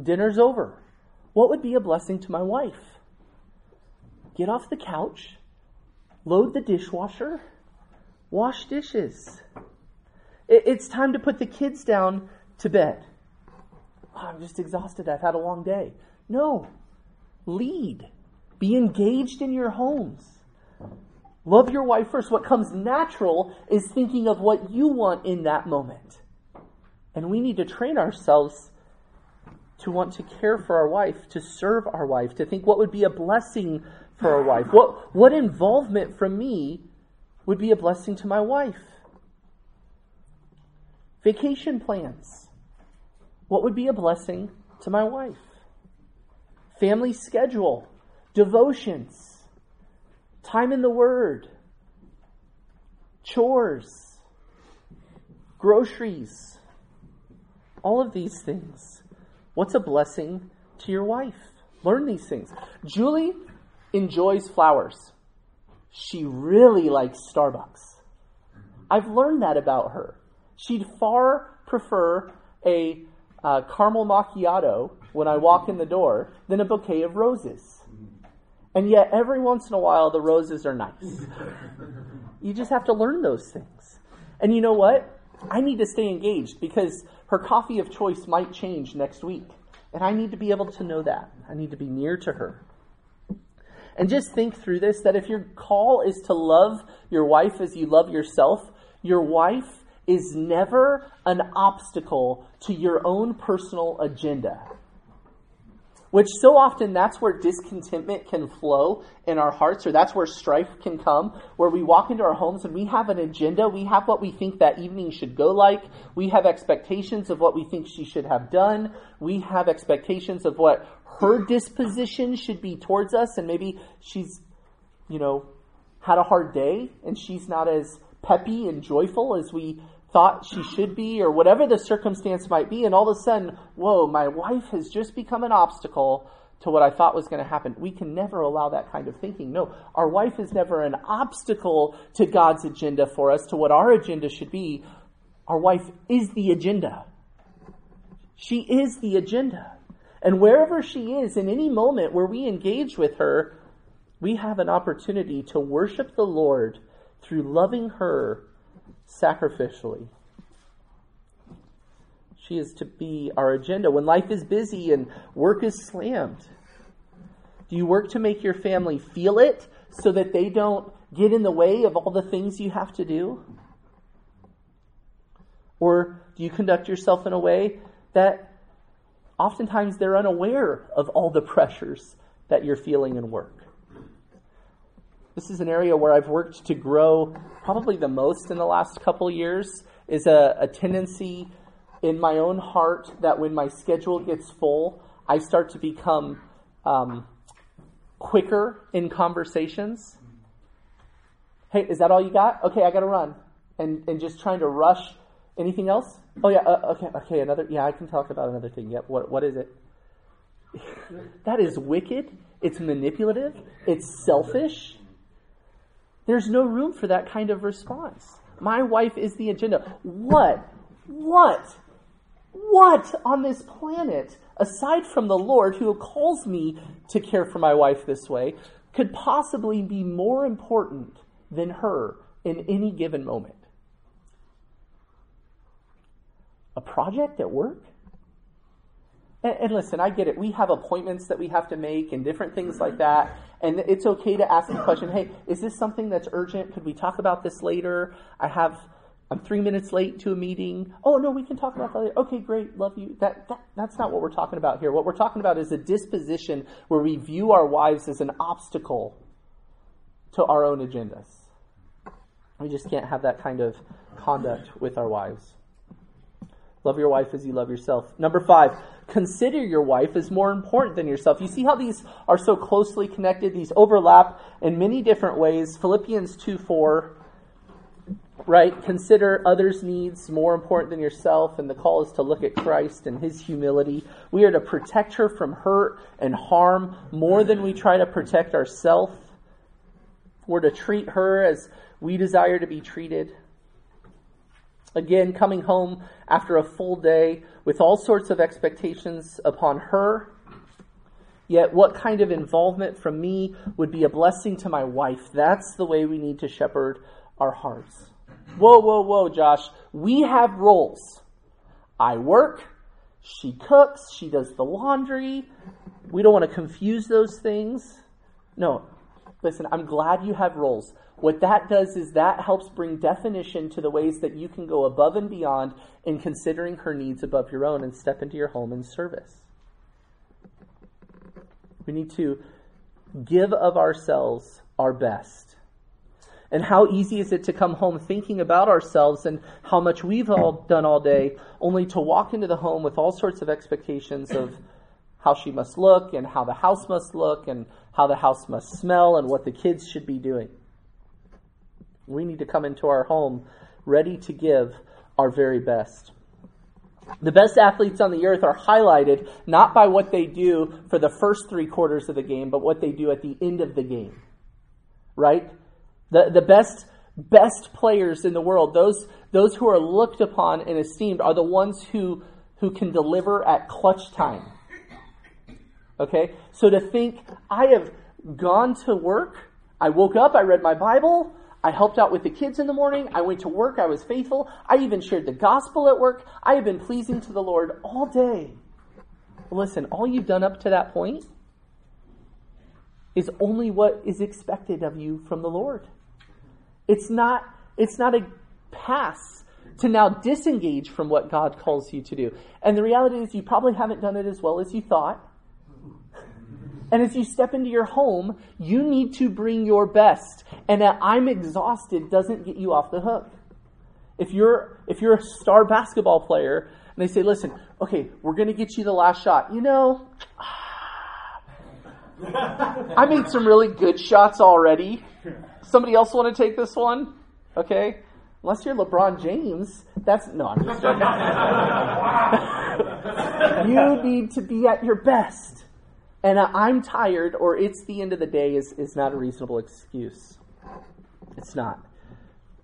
Dinner's over. What would be a blessing to my wife? Get off the couch, load the dishwasher, wash dishes. It's time to put the kids down to bed. Oh, I'm just exhausted. I've had a long day. No. Lead. Be engaged in your homes. Love your wife first. What comes natural is thinking of what you want in that moment. And we need to train ourselves to want to care for our wife, to serve our wife, to think what would be a blessing for our wife. What, what involvement from me would be a blessing to my wife? Vacation plans. What would be a blessing to my wife? Family schedule, devotions, time in the Word, chores, groceries, all of these things. What's a blessing to your wife? Learn these things. Julie enjoys flowers. She really likes Starbucks. I've learned that about her. She'd far prefer a uh, caramel macchiato when I walk in the door than a bouquet of roses. And yet, every once in a while, the roses are nice. You just have to learn those things. And you know what? I need to stay engaged because her coffee of choice might change next week. And I need to be able to know that. I need to be near to her. And just think through this that if your call is to love your wife as you love yourself, your wife is never an obstacle to your own personal agenda which so often that's where discontentment can flow in our hearts, or that's where strife can come, where we walk into our homes and we have an agenda. We have what we think that evening should go like. We have expectations of what we think she should have done. We have expectations of what her disposition should be towards us, and maybe she's, you know, had a hard day and she's not as peppy and joyful as we thought she should be, or whatever the circumstance might be, and all of a sudden, whoa, my wife has just become an obstacle to what I thought was going to happen. We can never allow that kind of thinking. No, our wife is never an obstacle to God's agenda for us, to what our agenda should be. Our wife is the agenda. She is the agenda. And wherever she is, in any moment where we engage with her, we have an opportunity to worship the Lord through loving her sacrificially. She is to be our agenda. When life is busy and work is slammed, do you work to make your family feel it so that they don't get in the way of all the things you have to do? Or do you conduct yourself in a way that oftentimes they're unaware of all the pressures that you're feeling in work? This is an area where I've worked to grow probably the most in the last couple years is a, a tendency in my own heart that when my schedule gets full, I start to become um, quicker in conversations. Hey, is that all you got? Okay, I got to run. And, and just trying to rush. Anything else? Oh, yeah, uh, okay, okay, another, yeah, I can talk about another thing. Yep, what, what is it? that is wicked. It's manipulative. It's selfish. There's no room for that kind of response. My wife is the agenda. What? What? What on this planet, aside from the Lord who calls me to care for my wife this way, could possibly be more important than her in any given moment? A project at work? And, and, listen, I get it. We have appointments that we have to make and different things like that. And it's okay to ask the question, hey, is this something that's urgent? Could we talk about this later? I have, I'm three minutes late to a meeting. Oh, no, we can talk about that later. Okay, great. Love you. That, that, that's not what we're talking about here. What we're talking about is a disposition where we view our wives as an obstacle to our own agendas. We just can't have that kind of conduct with our wives. Love your wife as you love yourself. Number five, consider your wife as more important than yourself. You see how these are so closely connected? These overlap in many different ways. Philippians 2 4, right? Consider others' needs more important than yourself, and the call is to look at Christ and his humility. We are to protect her from hurt and harm more than we try to protect ourselves. We're to treat her as we desire to be treated. Again, coming home after a full day with all sorts of expectations upon her. Yet, what kind of involvement from me would be a blessing to my wife? That's the way we need to shepherd our hearts. Whoa, whoa, whoa, Josh. We have roles. I work, she cooks, she does the laundry. We don't want to confuse those things. No, listen, I'm glad you have roles. What that does is that helps bring definition to the ways that you can go above and beyond in considering her needs above your own and step into your home in service. We need to give of ourselves our best. And how easy is it to come home thinking about ourselves and how much we've all done all day, only to walk into the home with all sorts of expectations of how she must look and how the house must look and how the house must smell and what the kids should be doing. We need to come into our home ready to give our very best. The best athletes on the earth are highlighted not by what they do for the first three quarters of the game, but what they do at the end of the game. Right? The, the best, best players in the world, those, those who are looked upon and esteemed, are the ones who, who can deliver at clutch time. Okay? So to think, I have gone to work, I woke up, I read my Bible, I helped out with the kids in the morning. I went to work. I was faithful. I even shared the gospel at work. I have been pleasing to the Lord all day. Listen, all you've done up to that point is only what is expected of you from the Lord. It's not, it's not a pass to now disengage from what God calls you to do. And the reality is you probably haven't done it as well as you thought. And as you step into your home, you need to bring your best. And that I'm exhausted doesn't get you off the hook. If you're if you're a star basketball player and they say, "Listen, okay, we're going to get you the last shot." You know, I made some really good shots already. Somebody else want to take this one? Okay? Unless you're LeBron James, that's no, I'm just joking. you need to be at your best. And I'm tired or it's the end of the day is, is not a reasonable excuse. It's not.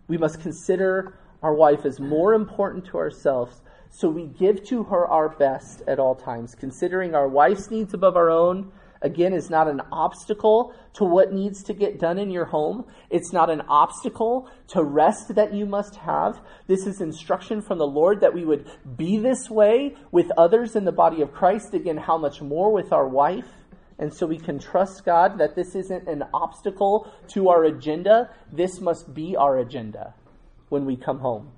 We must consider our wife as more important to ourselves, so we give to her our best at all times, considering our wife's needs above our own again, is not an obstacle to what needs to get done in your home. It's not an obstacle to rest that you must have. This is instruction from the Lord that we would be this way with others in the body of Christ. Again, how much more with our wife? And so we can trust God that this isn't an obstacle to our agenda. This must be our agenda when we come home.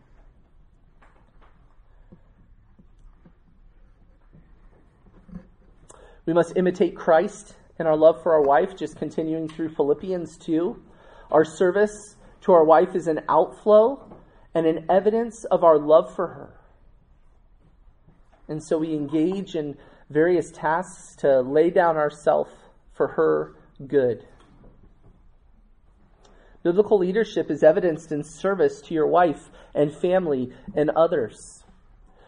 We must imitate Christ in our love for our wife, just continuing through Philippians 2. Our service to our wife is an outflow and an evidence of our love for her. And so we engage in various tasks to lay down ourself for her good. Biblical leadership is evidenced in service to your wife and family and others.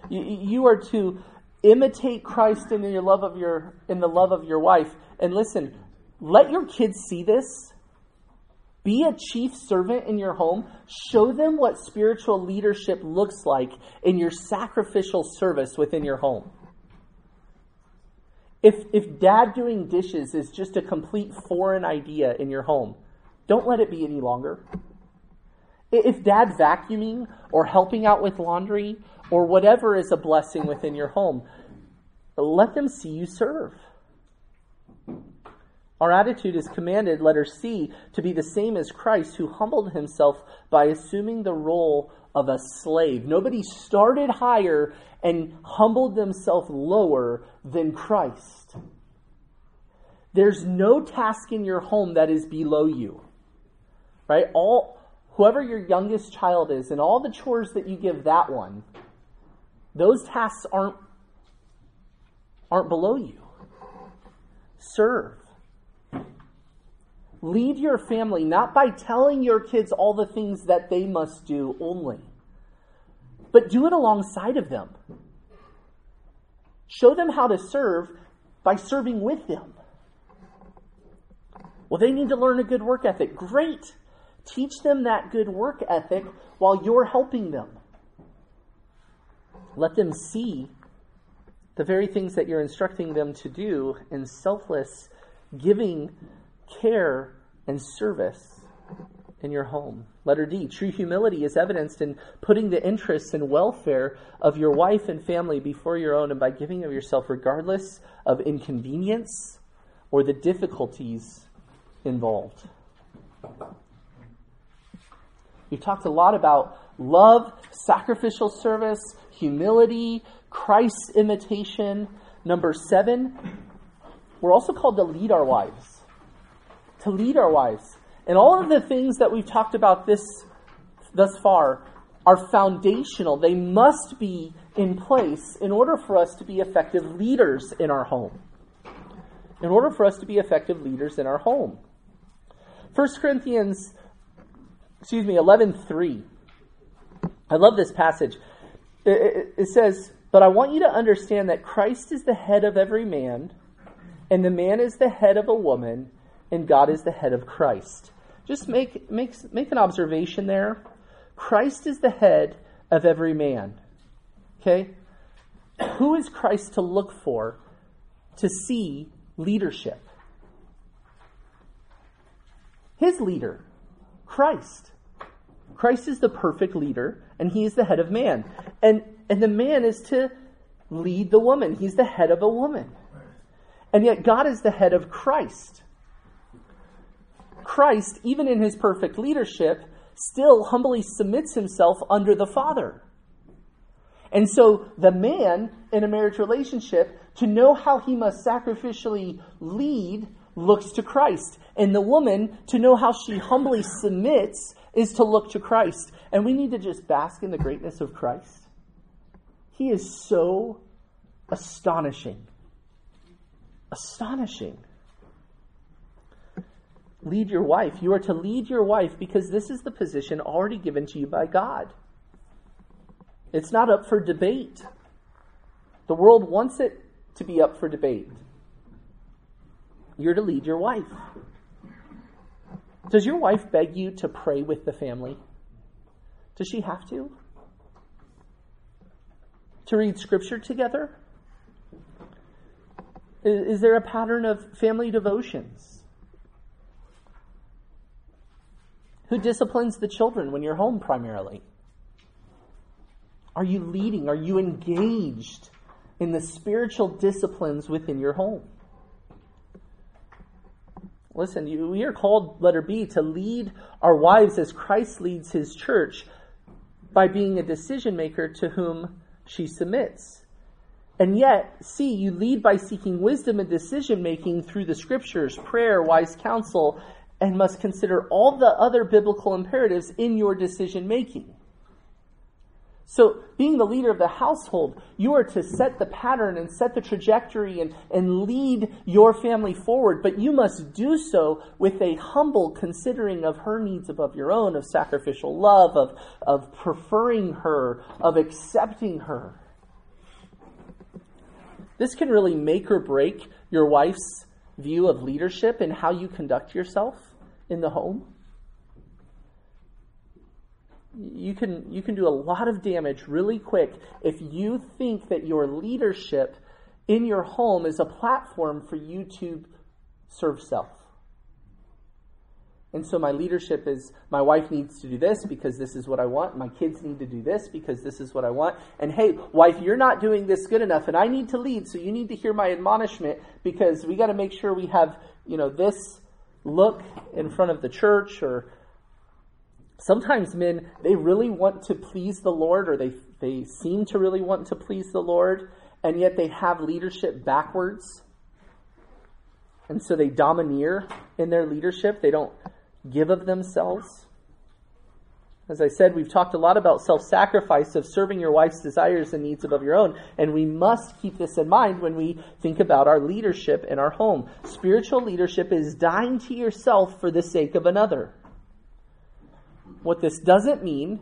You, you are to imitate Christ in your love of your in the love of your wife. And listen, let your kids see this. Be a chief servant in your home. Show them what spiritual leadership looks like in your sacrificial service within your home. If, if dad doing dishes is just a complete foreign idea in your home, don't let it be any longer. If dad vacuuming or helping out with laundry or whatever is a blessing within your home, let them see you serve. Our attitude is commanded, letter C, to be the same as Christ, who humbled himself by assuming the role of a slave. Nobody started higher and humbled themselves lower than Christ. There's no task in your home that is below you. Right? All whoever your youngest child is and all the chores that you give that one, those tasks aren't aren't below you. Serve. Lead your family not by telling your kids all the things that they must do only, but do it alongside of them. Show them how to serve by serving with them. Well, they need to learn a good work ethic. Great. Teach them that good work ethic while you're helping them. Let them see the very things that you're instructing them to do in selfless giving care, and service in your home. Letter D, true humility is evidenced in putting the interests and welfare of your wife and family before your own and by giving of yourself regardless of inconvenience or the difficulties involved. We've talked a lot about love, sacrificial service, humility, Christ's imitation. Number seven, we're also called to lead our wives to lead our wives. And all of the things that we've talked about this thus far are foundational. They must be in place in order for us to be effective leaders in our home. In order for us to be effective leaders in our home. 1 Corinthians excuse me 11:3. I love this passage. It, it, it says, "But I want you to understand that Christ is the head of every man, and the man is the head of a woman, and God is the head of Christ. Just make, make, make an observation there. Christ is the head of every man. Okay? Who is Christ to look for to see leadership? His leader, Christ. Christ is the perfect leader, and he is the head of man. And, and the man is to lead the woman. He's the head of a woman. And yet God is the head of Christ. Christ, even in his perfect leadership, still humbly submits himself under the Father. And so the man in a marriage relationship, to know how he must sacrificially lead, looks to Christ. And the woman, to know how she humbly submits, is to look to Christ. And we need to just bask in the greatness of Christ. He is so astonishing. Astonishing lead your wife. You are to lead your wife because this is the position already given to you by God. It's not up for debate. The world wants it to be up for debate. You're to lead your wife. Does your wife beg you to pray with the family? Does she have to? To read scripture together? Is, there a pattern of family devotions? Who disciplines the children when you're home primarily? Are you leading? Are you engaged in the spiritual disciplines within your home? Listen, you, we are called, letter B, to lead our wives as Christ leads his church by being a decision maker to whom she submits. And yet, see, you lead by seeking wisdom and decision making through the scriptures, prayer, wise counsel, and must consider all the other biblical imperatives in your decision making. So, being the leader of the household, you are to set the pattern and set the trajectory and, and lead your family forward, but you must do so with a humble considering of her needs above your own, of sacrificial love, of, of preferring her, of accepting her. This can really make or break your wife's view of leadership and how you conduct yourself in the home you can you can do a lot of damage really quick if you think that your leadership in your home is a platform for you to serve self. And so my leadership is my wife needs to do this because this is what I want. My kids need to do this because this is what I want. And hey, wife, you're not doing this good enough and I need to lead, so you need to hear my admonishment because we got to make sure we have, you know, this look in front of the church or sometimes men they really want to please the lord or they they seem to really want to please the lord and yet they have leadership backwards. And so they domineer in their leadership. They don't give of themselves. As i said we've talked a lot about self-sacrifice of serving your wife's desires and needs above your own and we must keep this in mind when we think about our leadership in our home. Spiritual leadership is dying to yourself for the sake of another what this doesn't mean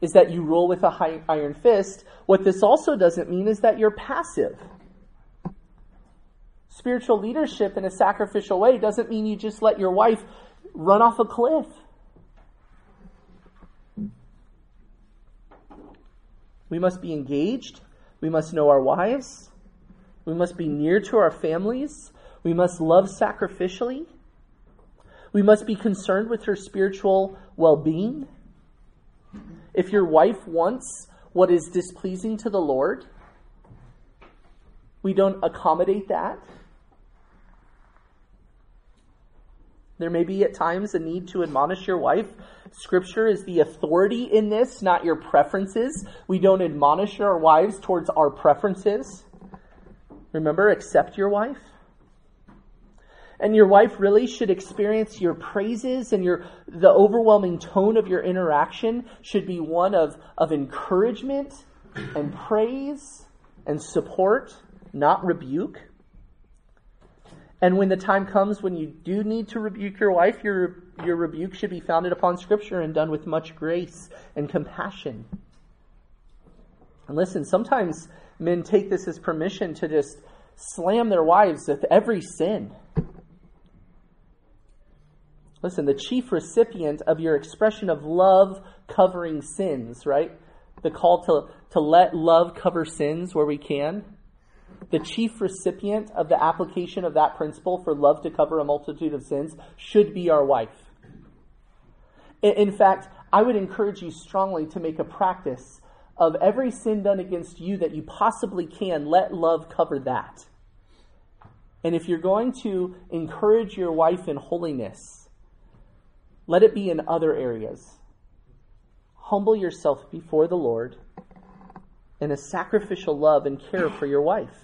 is that you rule with a high iron fist. What this also doesn't mean is that you're passive. Spiritual leadership in a sacrificial way doesn't mean you just let your wife run off a cliff. We must be engaged. We must know our wives. We must be near to our families. We must love sacrificially. We must be concerned with her spiritual well being. If your wife wants what is displeasing to the Lord, we don't accommodate that. There may be at times a need to admonish your wife. Scripture is the authority in this, not your preferences. We don't admonish our wives towards our preferences. Remember, accept your wife. And your wife really should experience your praises and your the overwhelming tone of your interaction should be one of, of encouragement and praise and support, not rebuke. And when the time comes when you do need to rebuke your wife, your, your rebuke should be founded upon Scripture and done with much grace and compassion. And listen, sometimes men take this as permission to just slam their wives with every sin. Listen, the chief recipient of your expression of love covering sins, right? The call to, to let love cover sins where we can. The chief recipient of the application of that principle for love to cover a multitude of sins should be our wife. In fact, I would encourage you strongly to make a practice of every sin done against you that you possibly can, let love cover that. And if you're going to encourage your wife in holiness, let it be in other areas. Humble yourself before the Lord in a sacrificial love and care for your wife.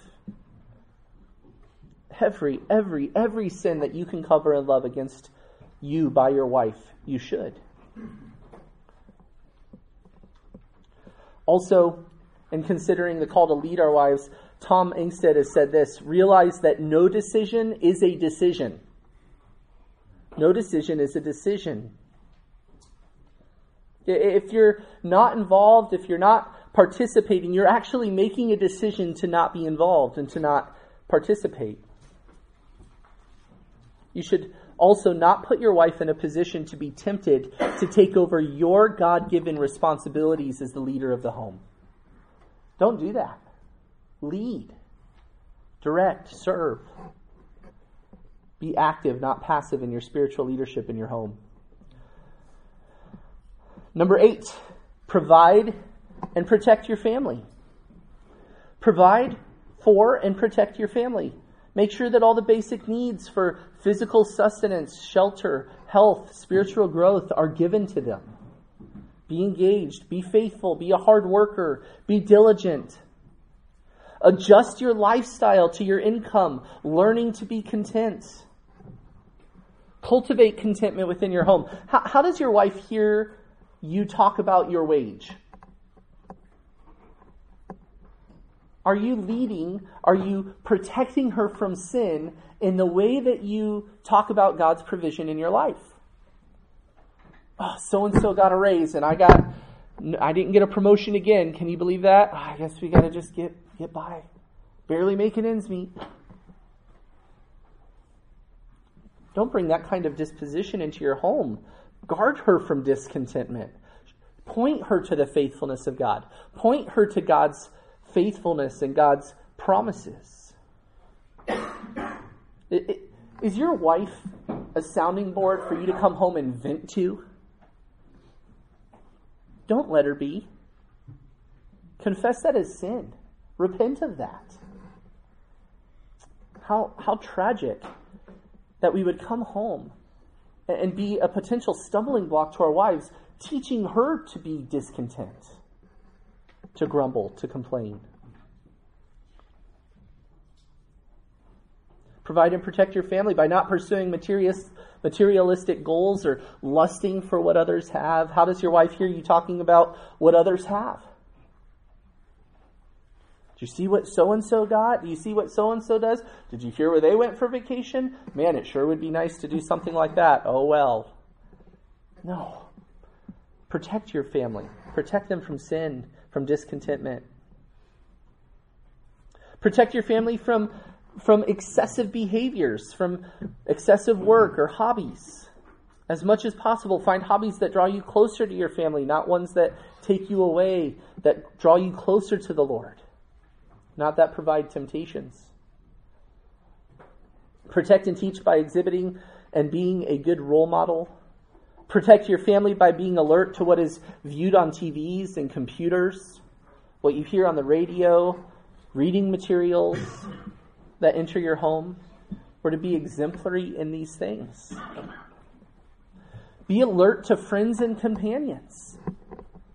Every, every, every sin that you can cover in love against you by your wife, you should. Also, in considering the call to lead our wives, Tom Engstead has said this realize that no decision is a decision. No decision is a decision. If you're not involved, if you're not participating, you're actually making a decision to not be involved and to not participate. You should also not put your wife in a position to be tempted to take over your God given responsibilities as the leader of the home. Don't do that. Lead, direct, serve. Be active, not passive, in your spiritual leadership in your home. Number eight, provide and protect your family. Provide for and protect your family. Make sure that all the basic needs for physical sustenance, shelter, health, spiritual growth are given to them. Be engaged, be faithful, be a hard worker, be diligent. Adjust your lifestyle to your income, learning to be content. Cultivate contentment within your home. How, how does your wife hear you talk about your wage? Are you leading? Are you protecting her from sin in the way that you talk about God's provision in your life? So and so got a raise, and I got, I didn't get a promotion again. Can you believe that? Oh, I guess we got to just get get by, barely making ends meet. Don't bring that kind of disposition into your home. Guard her from discontentment. Point her to the faithfulness of God. Point her to God's faithfulness and God's promises. Is your wife a sounding board for you to come home and vent to? Don't let her be. Confess that as sin. Repent of that. How, how tragic that we would come home and be a potential stumbling block to our wives, teaching her to be discontent, to grumble, to complain. Provide and protect your family by not pursuing materialistic goals or lusting for what others have. How does your wife hear you talking about what others have? Do you see what so and so got? Do you see what so and so does? Did you hear where they went for vacation? Man, it sure would be nice to do something like that. Oh well. No. Protect your family, protect them from sin, from discontentment. Protect your family from from excessive behaviors, from excessive work or hobbies. As much as possible, find hobbies that draw you closer to your family, not ones that take you away, that draw you closer to the Lord, not that provide temptations. Protect and teach by exhibiting and being a good role model. Protect your family by being alert to what is viewed on TVs and computers, what you hear on the radio, reading materials, that enter your home. We're to be exemplary in these things. Be alert to friends and companions.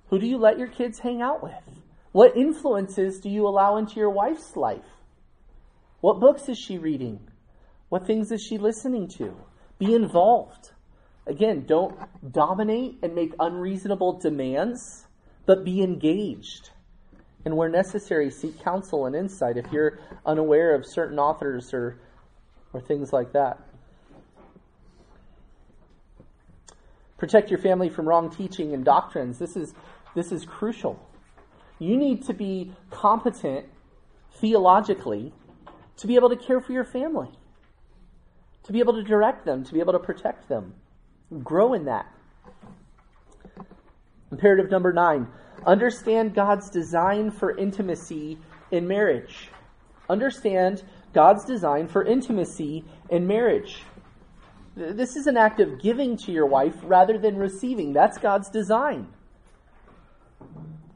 Who do you let your kids hang out with? What influences do you allow into your wife's life? What books is she reading? What things is she listening to? Be involved. Again, don't dominate and make unreasonable demands, but be engaged and where necessary, seek counsel and insight if you're unaware of certain authors or, or things like that. Protect your family from wrong teaching and doctrines. This is, this is crucial. You need to be competent theologically to be able to care for your family, to be able to direct them, to be able to protect them. Grow in that. Imperative number nine Understand God's design for intimacy in marriage. Understand God's design for intimacy in marriage. This is an act of giving to your wife rather than receiving. That's God's design.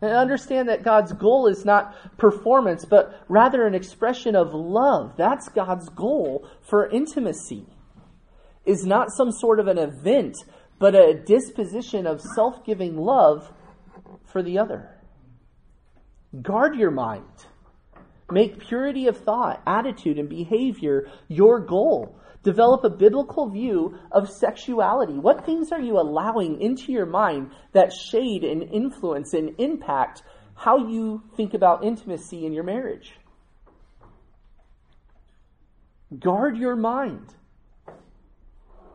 And understand that God's goal is not performance, but rather an expression of love. That's God's goal for intimacy. Is not some sort of an event, but a disposition of self giving love for the other. Guard your mind. Make purity of thought, attitude, and behavior your goal. Develop a biblical view of sexuality. What things are you allowing into your mind that shade and influence and impact how you think about intimacy in your marriage? Guard your mind.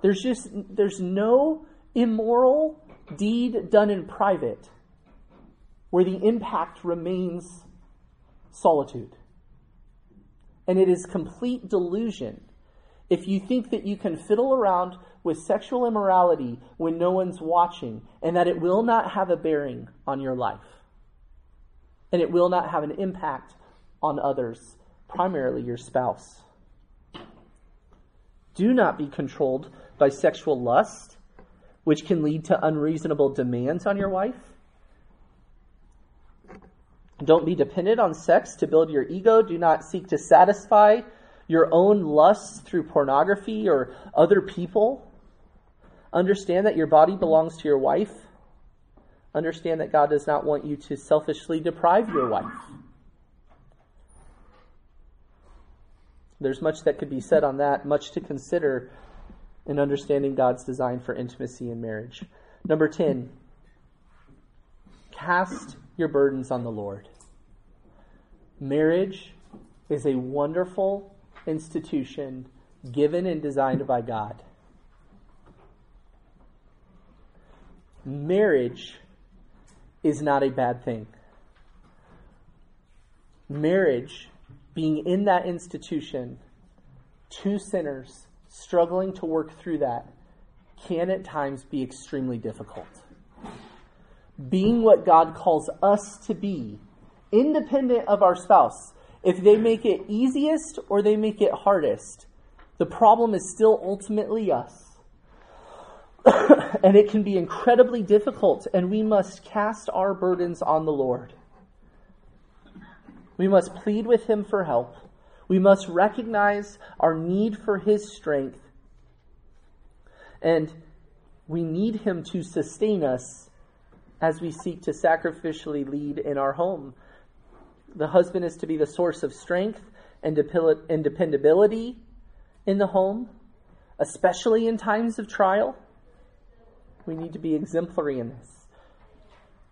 There's just there's no immoral deed done in private where the impact remains solitude. And it is complete delusion if you think that you can fiddle around with sexual immorality when no one's watching and that it will not have a bearing on your life. And it will not have an impact on others, primarily your spouse. Do not be controlled by sexual lust, which can lead to unreasonable demands on your wife don't be dependent on sex to build your ego. Do not seek to satisfy your own lusts through pornography or other people. Understand that your body belongs to your wife. Understand that God does not want you to selfishly deprive your wife. There's much that could be said on that, much to consider in understanding God's design for intimacy in marriage. Number 10, cast your burdens on the Lord. Marriage is a wonderful institution given and designed by God. Marriage is not a bad thing. Marriage, being in that institution, two sinners struggling to work through that, can at times be extremely difficult. Being what God calls us to be, independent of our spouse, if they make it easiest or they make it hardest, the problem is still ultimately us. and it can be incredibly difficult, and we must cast our burdens on the Lord. We must plead with Him for help. We must recognize our need for His strength. And we need Him to sustain us as we seek to sacrificially lead in our home. The husband is to be the source of strength and dependability in the home, especially in times of trial. We need to be exemplary in this.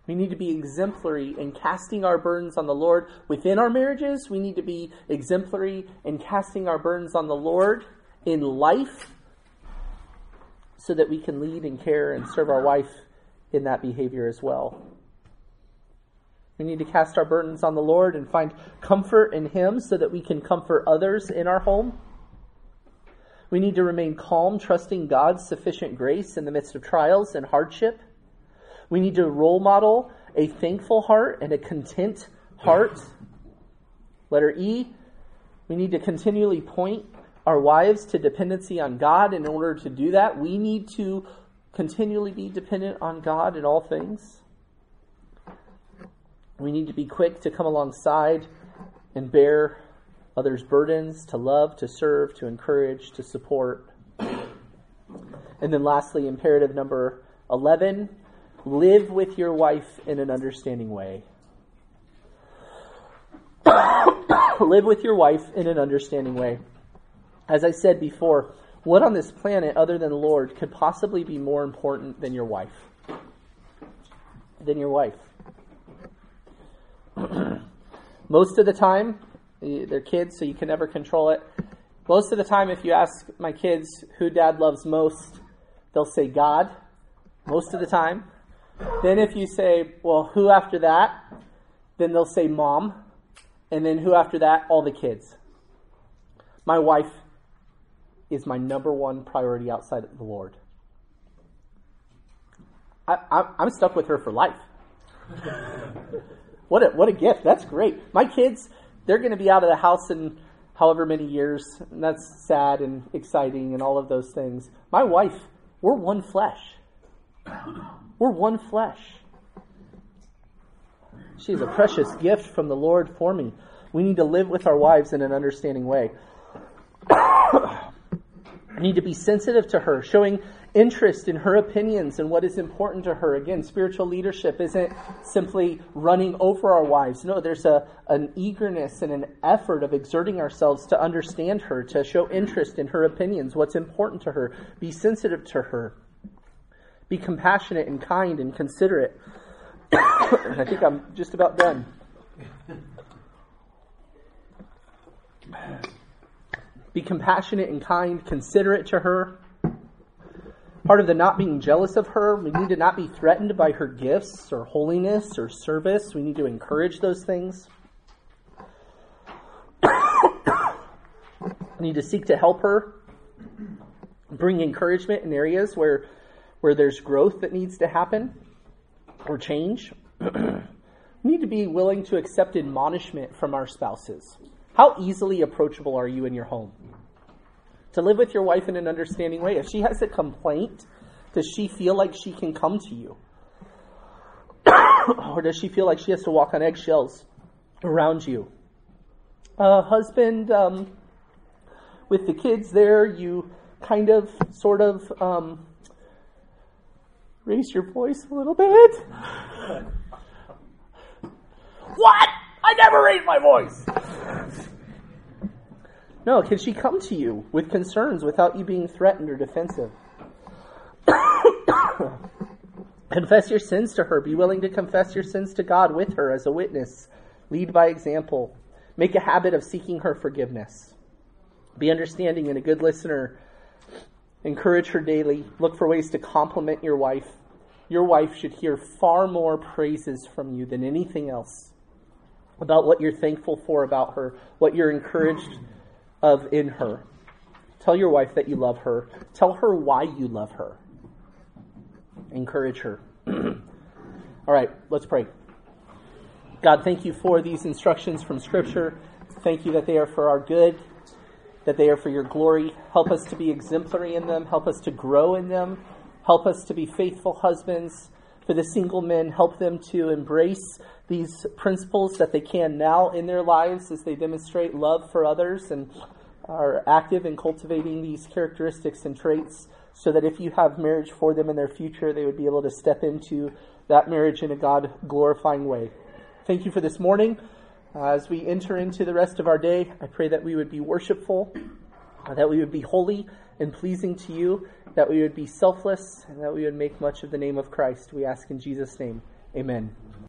We need to be exemplary in casting our burdens on the Lord within our marriages. We need to be exemplary in casting our burdens on the Lord in life so that we can lead and care and serve our wife in that behavior as well. We need to cast our burdens on the Lord and find comfort in Him so that we can comfort others in our home. We need to remain calm, trusting God's sufficient grace in the midst of trials and hardship. We need to role model a thankful heart and a content heart. Letter E, we need to continually point our wives to dependency on God. In order to do that, we need to continually be dependent on God in all things. We need to be quick to come alongside and bear others' burdens, to love, to serve, to encourage, to support. And then lastly, imperative number 11 live with your wife in an understanding way. live with your wife in an understanding way. As I said before, what on this planet other than the Lord could possibly be more important than your wife? Than your wife. Most of the time, they're kids, so you can never control it. Most of the time, if you ask my kids who dad loves most, they'll say God, most of the time. Then if you say, well, who after that? Then they'll say mom. And then who after that? All the kids. My wife is my number one priority outside of the Lord. I, am stuck with her for life. what a, what a gift. That's great. My kids, they're going to be out of the house in however many years, and that's sad and exciting and all of those things. My wife, we're one flesh. We're one flesh. She is a precious gift from the Lord for me. We need to live with our wives in an understanding way. need to be sensitive to her, showing interest in her opinions and what is important to her. Again, spiritual leadership isn't simply running over our wives. No, there's a, an eagerness and an effort of exerting ourselves to understand her, to show interest in her opinions, what's important to her, be sensitive to her, be compassionate and kind and considerate. I think I'm just about done. Be compassionate and kind, considerate to her. Part of the not being jealous of her, we need to not be threatened by her gifts or holiness or service. We need to encourage those things. we need to seek to help her, bring encouragement in areas where, where there's growth that needs to happen or change. we need to be willing to accept admonishment from our spouses. How easily approachable are you in your home? To live with your wife in an understanding way. If she has a complaint, does she feel like she can come to you? or does she feel like she has to walk on eggshells around you? Uh, husband, um, with the kids there, you kind of, sort of, um, raise your voice a little bit. what? I never raise my voice. No, can she come to you with concerns without you being threatened or defensive? confess your sins to her. Be willing to confess your sins to God with her as a witness. Lead by example. Make a habit of seeking her forgiveness. Be understanding and a good listener. Encourage her daily. Look for ways to compliment your wife. Your wife should hear far more praises from you than anything else about what you're thankful for about her, what you're encouraged of in her. Tell your wife that you love her. Tell her why you love her. Encourage her. All right, let's pray. God, thank you for these instructions from Scripture. Thank you that they are for our good, that they are for your glory. Help us to be exemplary in them. Help us to grow in them. Help us to be faithful husbands. For the single men, help them to embrace these principles that they can now in their lives as they demonstrate love for others and are active in cultivating these characteristics and traits so that if you have marriage for them in their future, they would be able to step into that marriage in a God glorifying way. Thank you for this morning. Uh, as we enter into the rest of our day, I pray that we would be worshipful, uh, that we would be holy and pleasing to you, that we would be selfless, and that we would make much of the name of Christ. We ask in Jesus' name. Amen.